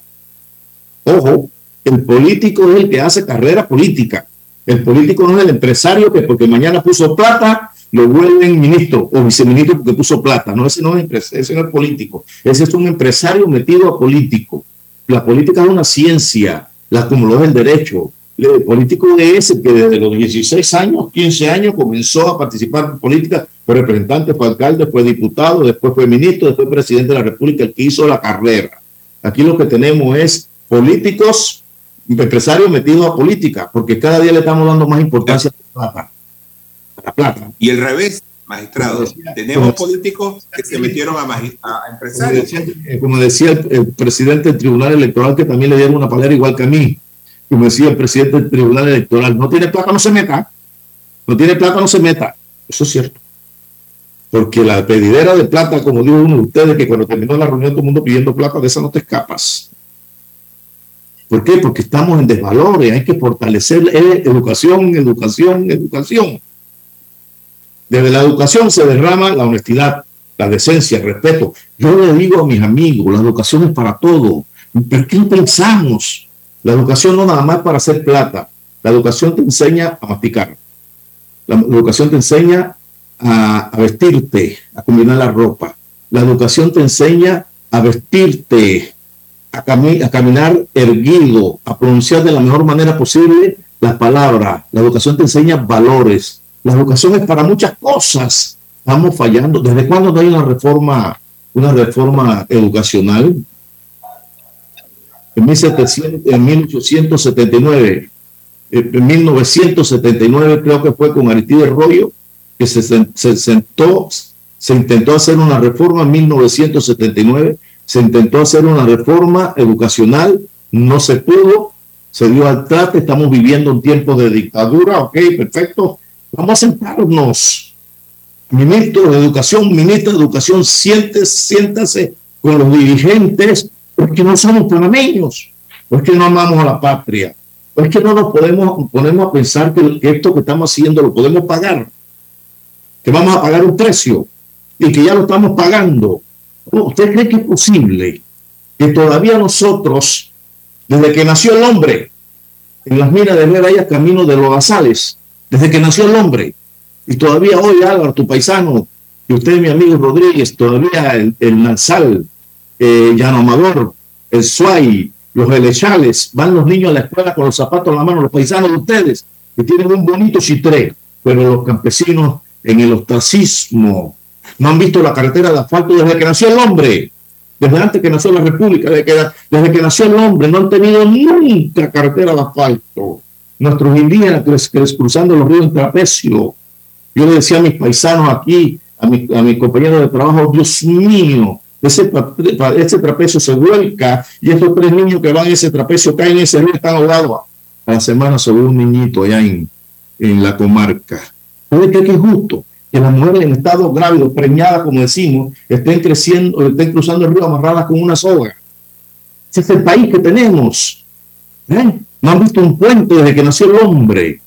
Ojo, el político es el que hace carrera política. El político no es el empresario que porque mañana puso plata lo vuelven ministro o viceministro porque puso plata. No, ese no es, ese no es político. Ese es un empresario metido a político. La política es una ciencia, la como lo es el derecho, el político de ese que desde los 16 años, 15 años comenzó a participar en política, fue representante, fue alcalde, fue diputado, después fue ministro, después presidente de la República, el que hizo la carrera. Aquí lo que tenemos es políticos, empresarios metidos a política, porque cada día le estamos dando más importancia a la plata. A la plata. Y el revés, magistrado. tenemos políticos que se metieron a, a empresarios. Como decía, el, presidente del Tribunal Electoral, que también le dieron una palabra igual que a mí, como decía el presidente del Tribunal Electoral, no tiene plata, no se meta. No tiene plata, no se meta. Eso es cierto. Porque la pedidera de plata, como dijo uno de ustedes, que cuando terminó la reunión todo el mundo pidiendo plata, de esa no te escapas. ¿Por qué? Porque estamos en desvalores, hay que fortalecer educación, educación, educación. Desde la educación se derrama la honestidad, la decencia, el respeto. Yo le digo a mis amigos, la educación es para todo. ¿Por qué pensamos la educación no nada más para hacer plata. La educación te enseña a masticar. La, educación te enseña a, vestirte, a combinar la ropa. La educación te enseña a vestirte, a, a caminar erguido, a pronunciar de la mejor manera posible las palabras. La educación te enseña valores. La educación es para muchas cosas. Estamos fallando. ¿Desde cuándo no hay una reforma, una reforma educacional? en, 1879, en 1979 creo que fue con Aristide Rollo, que se, se, sentó, se intentó hacer una reforma en 1979, se intentó hacer una reforma educacional, no se pudo, se dio al trate, estamos viviendo un tiempo de dictadura, ok, perfecto, vamos a sentarnos. Ministro de Educación, ministro de Educación, siéntese, siéntase con los dirigentes porque no somos panameños, porque no amamos a la patria, porque no nos podemos ponemos a pensar que, esto que estamos haciendo lo podemos pagar, que vamos a pagar un precio y que ya lo estamos pagando. ¿Usted cree que es posible que todavía nosotros, desde que nació el hombre, en las minas de Red camino de los basales, desde que nació el hombre, y todavía hoy Álvaro, tu paisano, y usted, mi amigo Rodríguez, todavía el, el Nansal, eh, Llano Amador, el Suay, los Elechales, van los niños a la escuela con los zapatos en la mano, los paisanos de ustedes, que tienen un bonito chitré, pero los campesinos en el ostracismo no han visto la carretera de asfalto desde que nació el hombre, desde antes que nació la República, desde que, desde que nació el hombre, no han tenido nunca carretera de asfalto. Nuestros indígenas cruzando los ríos en trapecio. Yo le decía a mis paisanos aquí, a, mi, a mis compañeros de trabajo, Dios mío, ese, ese trapecio se vuelca y estos tres niños que van en ese trapecio caen en ese río están ahogados. A la semana se ve un niñito allá en, en la comarca. ¿Sabe qué es justo? Que las mujeres en estado grávido, preñadas, como decimos, estén creciendo, estén cruzando el río amarradas con una soga. Ese es el país que tenemos. ¿Eh? No han visto un puente desde que nació el hombre.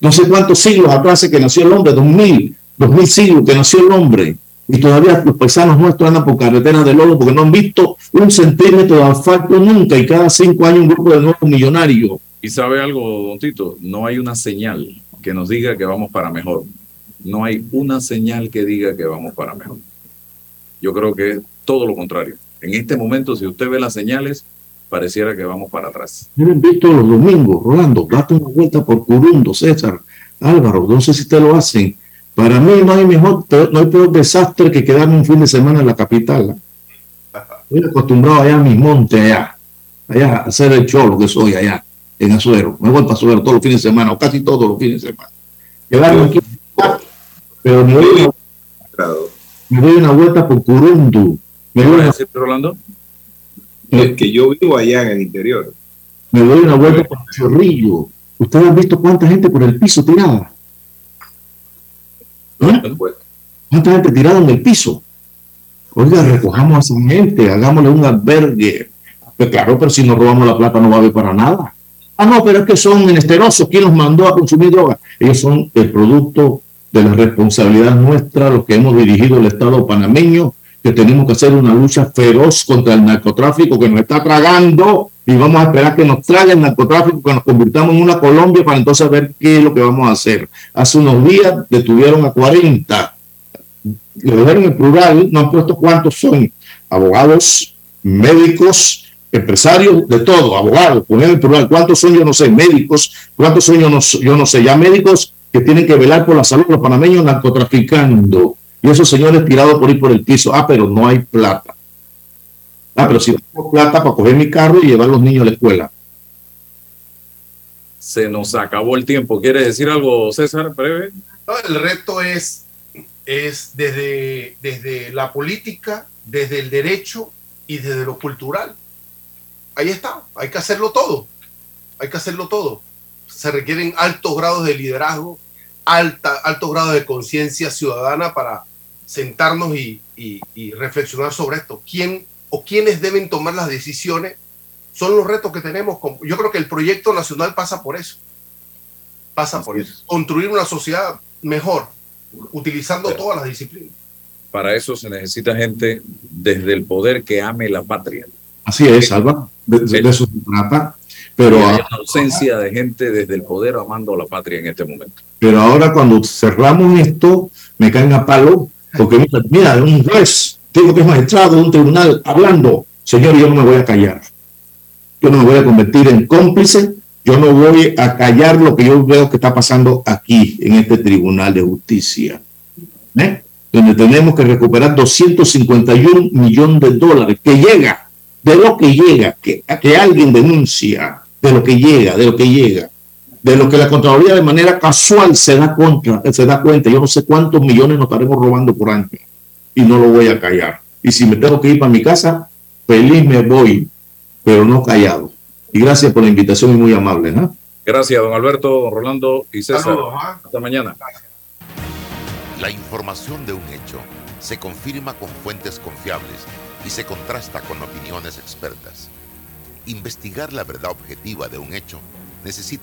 No sé cuántos siglos atrás que nació el hombre, dos mil, dos mil siglos que nació el hombre. Y todavía los paisanos nuestros andan por carreteras de lodo porque no han visto un centímetro de asfalto nunca y cada cinco años un grupo de nuevos millonarios. Y sabe algo, don Tito, no hay una señal que nos diga que vamos para mejor. No hay una señal que diga que vamos para mejor. Yo creo que es todo lo contrario. En este momento, si usted ve las señales, pareciera que vamos para atrás. Yo visto los domingos, Rolando, date una vuelta por Curundo, César, Álvaro, no sé si te lo hacen. Para mí no hay mejor, no hay peor desastre que quedarme un fin de semana en la capital. Estoy acostumbrado allá a mi monte, allá, allá a hacer el cholo que soy allá, en Azuero. Me voy para Azuero todos los fines de semana, o casi todos los fines de semana. Quedarme aquí, pero me doy, me doy una vuelta por Curundo. ¿Me voy a decir, Rolando? Es que yo vivo allá en el interior. Me doy una vuelta por Chorrillo. ¿Ustedes han visto cuánta gente por el piso tirada? ¿Eh? ¿Cuánta gente tirada en el piso? Oiga, recojamos a esa gente, hagámosle un albergue. Pues claro, pero si nos robamos la plata no va a haber para nada. Ah, no, pero es que son menesterosos. ¿Quién los mandó a consumir droga? Ellos son el producto de la responsabilidad nuestra, los que hemos dirigido el Estado panameño, que tenemos que hacer una lucha feroz contra el narcotráfico que nos está tragando y vamos a esperar que nos trague el narcotráfico, que nos convirtamos en una Colombia para entonces ver qué es lo que vamos a hacer. Hace unos días detuvieron a 40. Lo dejaron en plural, no han puesto cuántos son. Abogados, médicos, empresarios, de todo, abogados, poner en plural. ¿Cuántos son? Yo no sé. Médicos, ¿cuántos son? Yo no, yo no sé. Ya médicos que tienen que velar por la salud de los panameños narcotraficando. Y esos señores tirados por ir por el piso. Ah, pero no hay plata. Ah, pero si tengo plata para coger mi carro y llevar a los niños a la escuela. Se nos acabó el tiempo. ¿Quiere decir algo, César, breve? No, el reto es, es desde, desde la política, desde el derecho y desde lo cultural. Ahí está, hay que hacerlo todo. Hay que hacerlo todo. Se requieren altos grados de liderazgo, alta, altos grados de conciencia ciudadana para sentarnos y, y, y reflexionar sobre esto. ¿Quién o quiénes deben tomar las decisiones son los retos que tenemos. Yo creo que el proyecto nacional pasa por eso. Pasa por eso. Construir una sociedad mejor, utilizando todas las disciplinas. Para eso se necesita gente desde el poder que ame la patria. Así es, Alba. De, de eso se trata. Pero hay una ausencia de gente desde el poder amando a la patria en este momento. Pero ahora cuando cerramos esto, me caen a palo, porque mira, un juez tengo que es magistrado de un tribunal hablando, señor, yo no me voy a callar. Yo no me voy a convertir en cómplice, yo no voy a callar lo que yo veo que está pasando aquí, en este tribunal de justicia. ¿eh? Donde tenemos que recuperar 251 millones de dólares, que llega, de lo que llega, que, que alguien denuncia, de lo que llega, de lo que llega de lo que la Contraloría de manera casual se da, contra, se da cuenta. Yo no sé cuántos millones nos estaremos robando por año y no lo voy a callar. Y si me tengo que ir para mi casa, feliz me voy, pero no callado. Y gracias por la invitación y muy amable. ¿no? Gracias, don Alberto, don Rolando y César. Saludos, ¿ah? Hasta mañana. La información de un hecho se confirma con fuentes confiables y se contrasta con opiniones expertas. Investigar la verdad objetiva de un hecho necesita